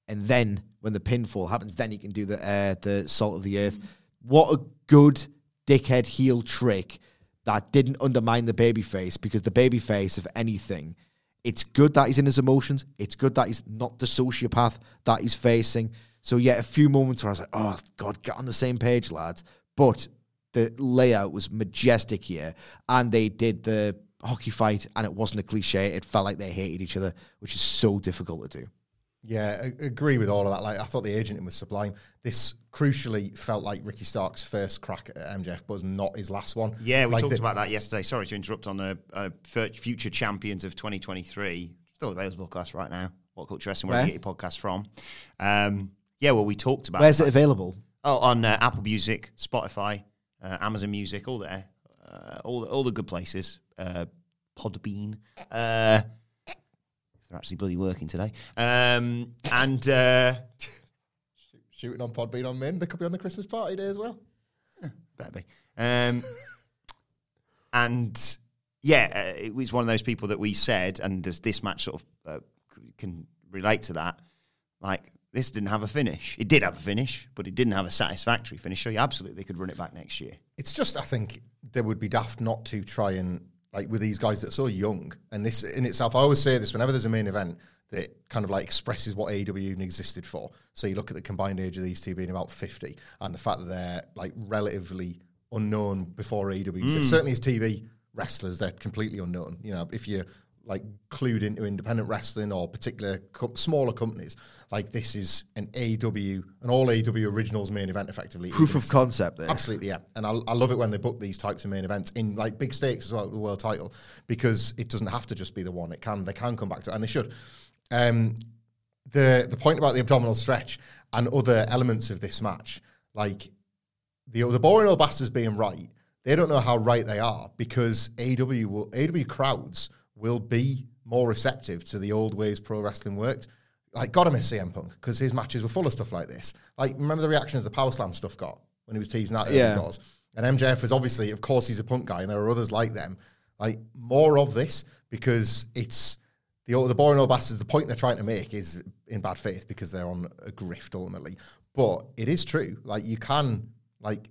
And then when the pinfall happens, then you can do the uh, the salt of the earth. What a good dickhead heel trick that didn't undermine the babyface because the babyface, if anything, it's good that he's in his emotions. It's good that he's not the sociopath that he's facing. So yeah, a few moments where I was like, oh God, get on the same page, lads. But the layout was majestic here, and they did the hockey fight, and it wasn't a cliche. It felt like they hated each other, which is so difficult to do. Yeah, I agree with all of that. Like, I thought the agent was sublime. This crucially felt like Ricky Stark's first crack at MJF, but not his last one. Yeah, we like talked the, about that yesterday. Sorry to interrupt on the uh, future champions of 2023. Still available podcast right now. What Culture Wrestling, where, where? you get your podcast from. Um, yeah, well, we talked about. Where's it available? Oh, on uh, Apple Music, Spotify, uh, Amazon Music, all there, uh, all the, all the good places. Uh, Podbean. Uh, they're actually bloody working today. Um, and uh, shooting on Podbean on Min. They could be on the Christmas party day as well. <laughs> Better be. Um, and yeah, uh, it was one of those people that we said, and this match sort of uh, can relate to that. Like this didn't have a finish. It did have a finish, but it didn't have a satisfactory finish. So, yeah, absolutely, they could run it back next year. It's just, I think, there would be daft not to try and, like, with these guys that are so young. And this in itself, I always say this whenever there's a main event that kind of like expresses what AEW even existed for. So, you look at the combined age of these two being about 50, and the fact that they're, like, relatively unknown before AEW. Mm. Certainly as TV wrestlers, they're completely unknown. You know, if you like clued into independent wrestling or particular co- smaller companies. Like this is an AEW, an all AEW originals main event, effectively. Proof of concept there. Absolutely, yeah. And I, I love it when they book these types of main events in like big stakes as well, the world title, because it doesn't have to just be the one. It can they can come back to, it, and they should. Um, the the point about the abdominal stretch and other elements of this match, like the the boring old bastards being right, they don't know how right they are because AEW will AEW crowds will be more receptive to the old ways pro wrestling worked. Like, gotta miss CM Punk because his matches were full of stuff like this. Like, remember the reactions the Power Slam stuff got when he was teasing that? Yeah. early doors? And MJF is obviously, of course, he's a punk guy, and there are others like them. Like, more of this because it's the the boring old bastards. The point they're trying to make is in bad faith because they're on a grift ultimately. But it is true. Like, you can like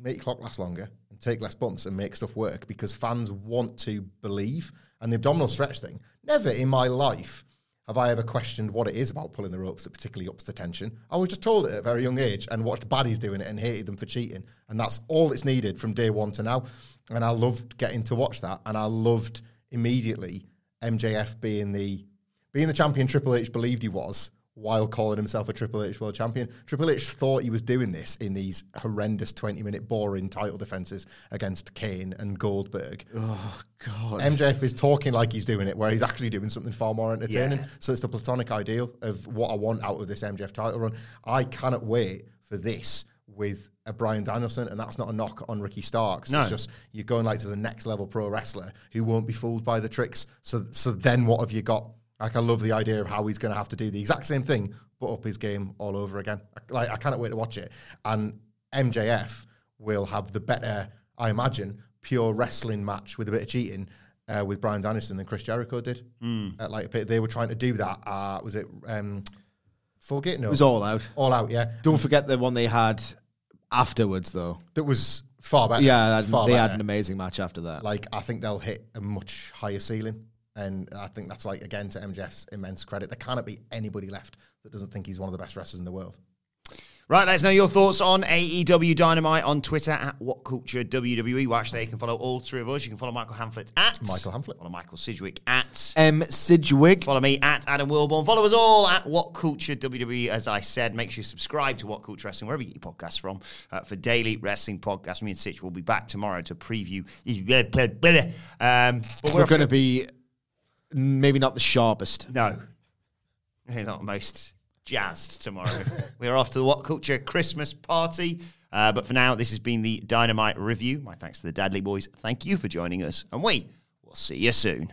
make your clock last longer and take less bumps and make stuff work because fans want to believe. And the abdominal stretch thing, never in my life have I ever questioned what it is about pulling the ropes that particularly ups the tension. I was just told it at a very young age and watched baddies doing it and hated them for cheating. And that's all it's needed from day one to now. And I loved getting to watch that. And I loved immediately MJF being the being the champion Triple H believed he was while calling himself a Triple H world champion. Triple H thought he was doing this in these horrendous 20 minute boring title defenses against Kane and Goldberg. Oh God. MJF is talking like he's doing it, where he's actually doing something far more entertaining. Yeah. So it's the platonic ideal of what I want out of this MJF title run. I cannot wait for this with a Bryan Danielson, and that's not a knock on Ricky Starks. No. It's just you're going like to the next level pro wrestler who won't be fooled by the tricks. So, so then what have you got? Like I love the idea of how he's going to have to do the exact same thing, but up his game all over again. I- Like I cannot wait to watch it. And MJF will have the better, I imagine, pure wrestling match with a bit of cheating uh, with Bryan Danielson than Chris Jericho did. At like they were trying to do that. Uh, was it um, Full Gear? No, It was all out. all out. Yeah, Don't forget the one they had afterwards, though. that was far better. Yeah, far they had an amazing match after that. like I think they'll hit a much higher ceiling. And I think that's like again to MJF's immense credit. There cannot be anybody left that doesn't think he's one of the best wrestlers in the world. Right, let us know your thoughts on AEW Dynamite on Twitter at What Culture WWE. Watch there. You can follow all three of us. You can follow Michael Hamflett at Michael Hamflett. Follow Michael Sidgwick at M. Sidgwick. Follow me at Adam Wilborn. Follow us all at What Culture WWE. As I said, make sure you subscribe to What Culture Wrestling, wherever you get your podcasts from, uh, for daily wrestling podcasts. Me and Sidge will be back tomorrow to preview. <laughs> Um, but We're off going to be maybe not the sharpest. No. We're not most jazzed tomorrow. <laughs> We're off to the What Culture Christmas party. Uh, but for now, this has been the Dynamite Review. My thanks to the Dudley Boyz. Thank you for joining us. And we will see you soon.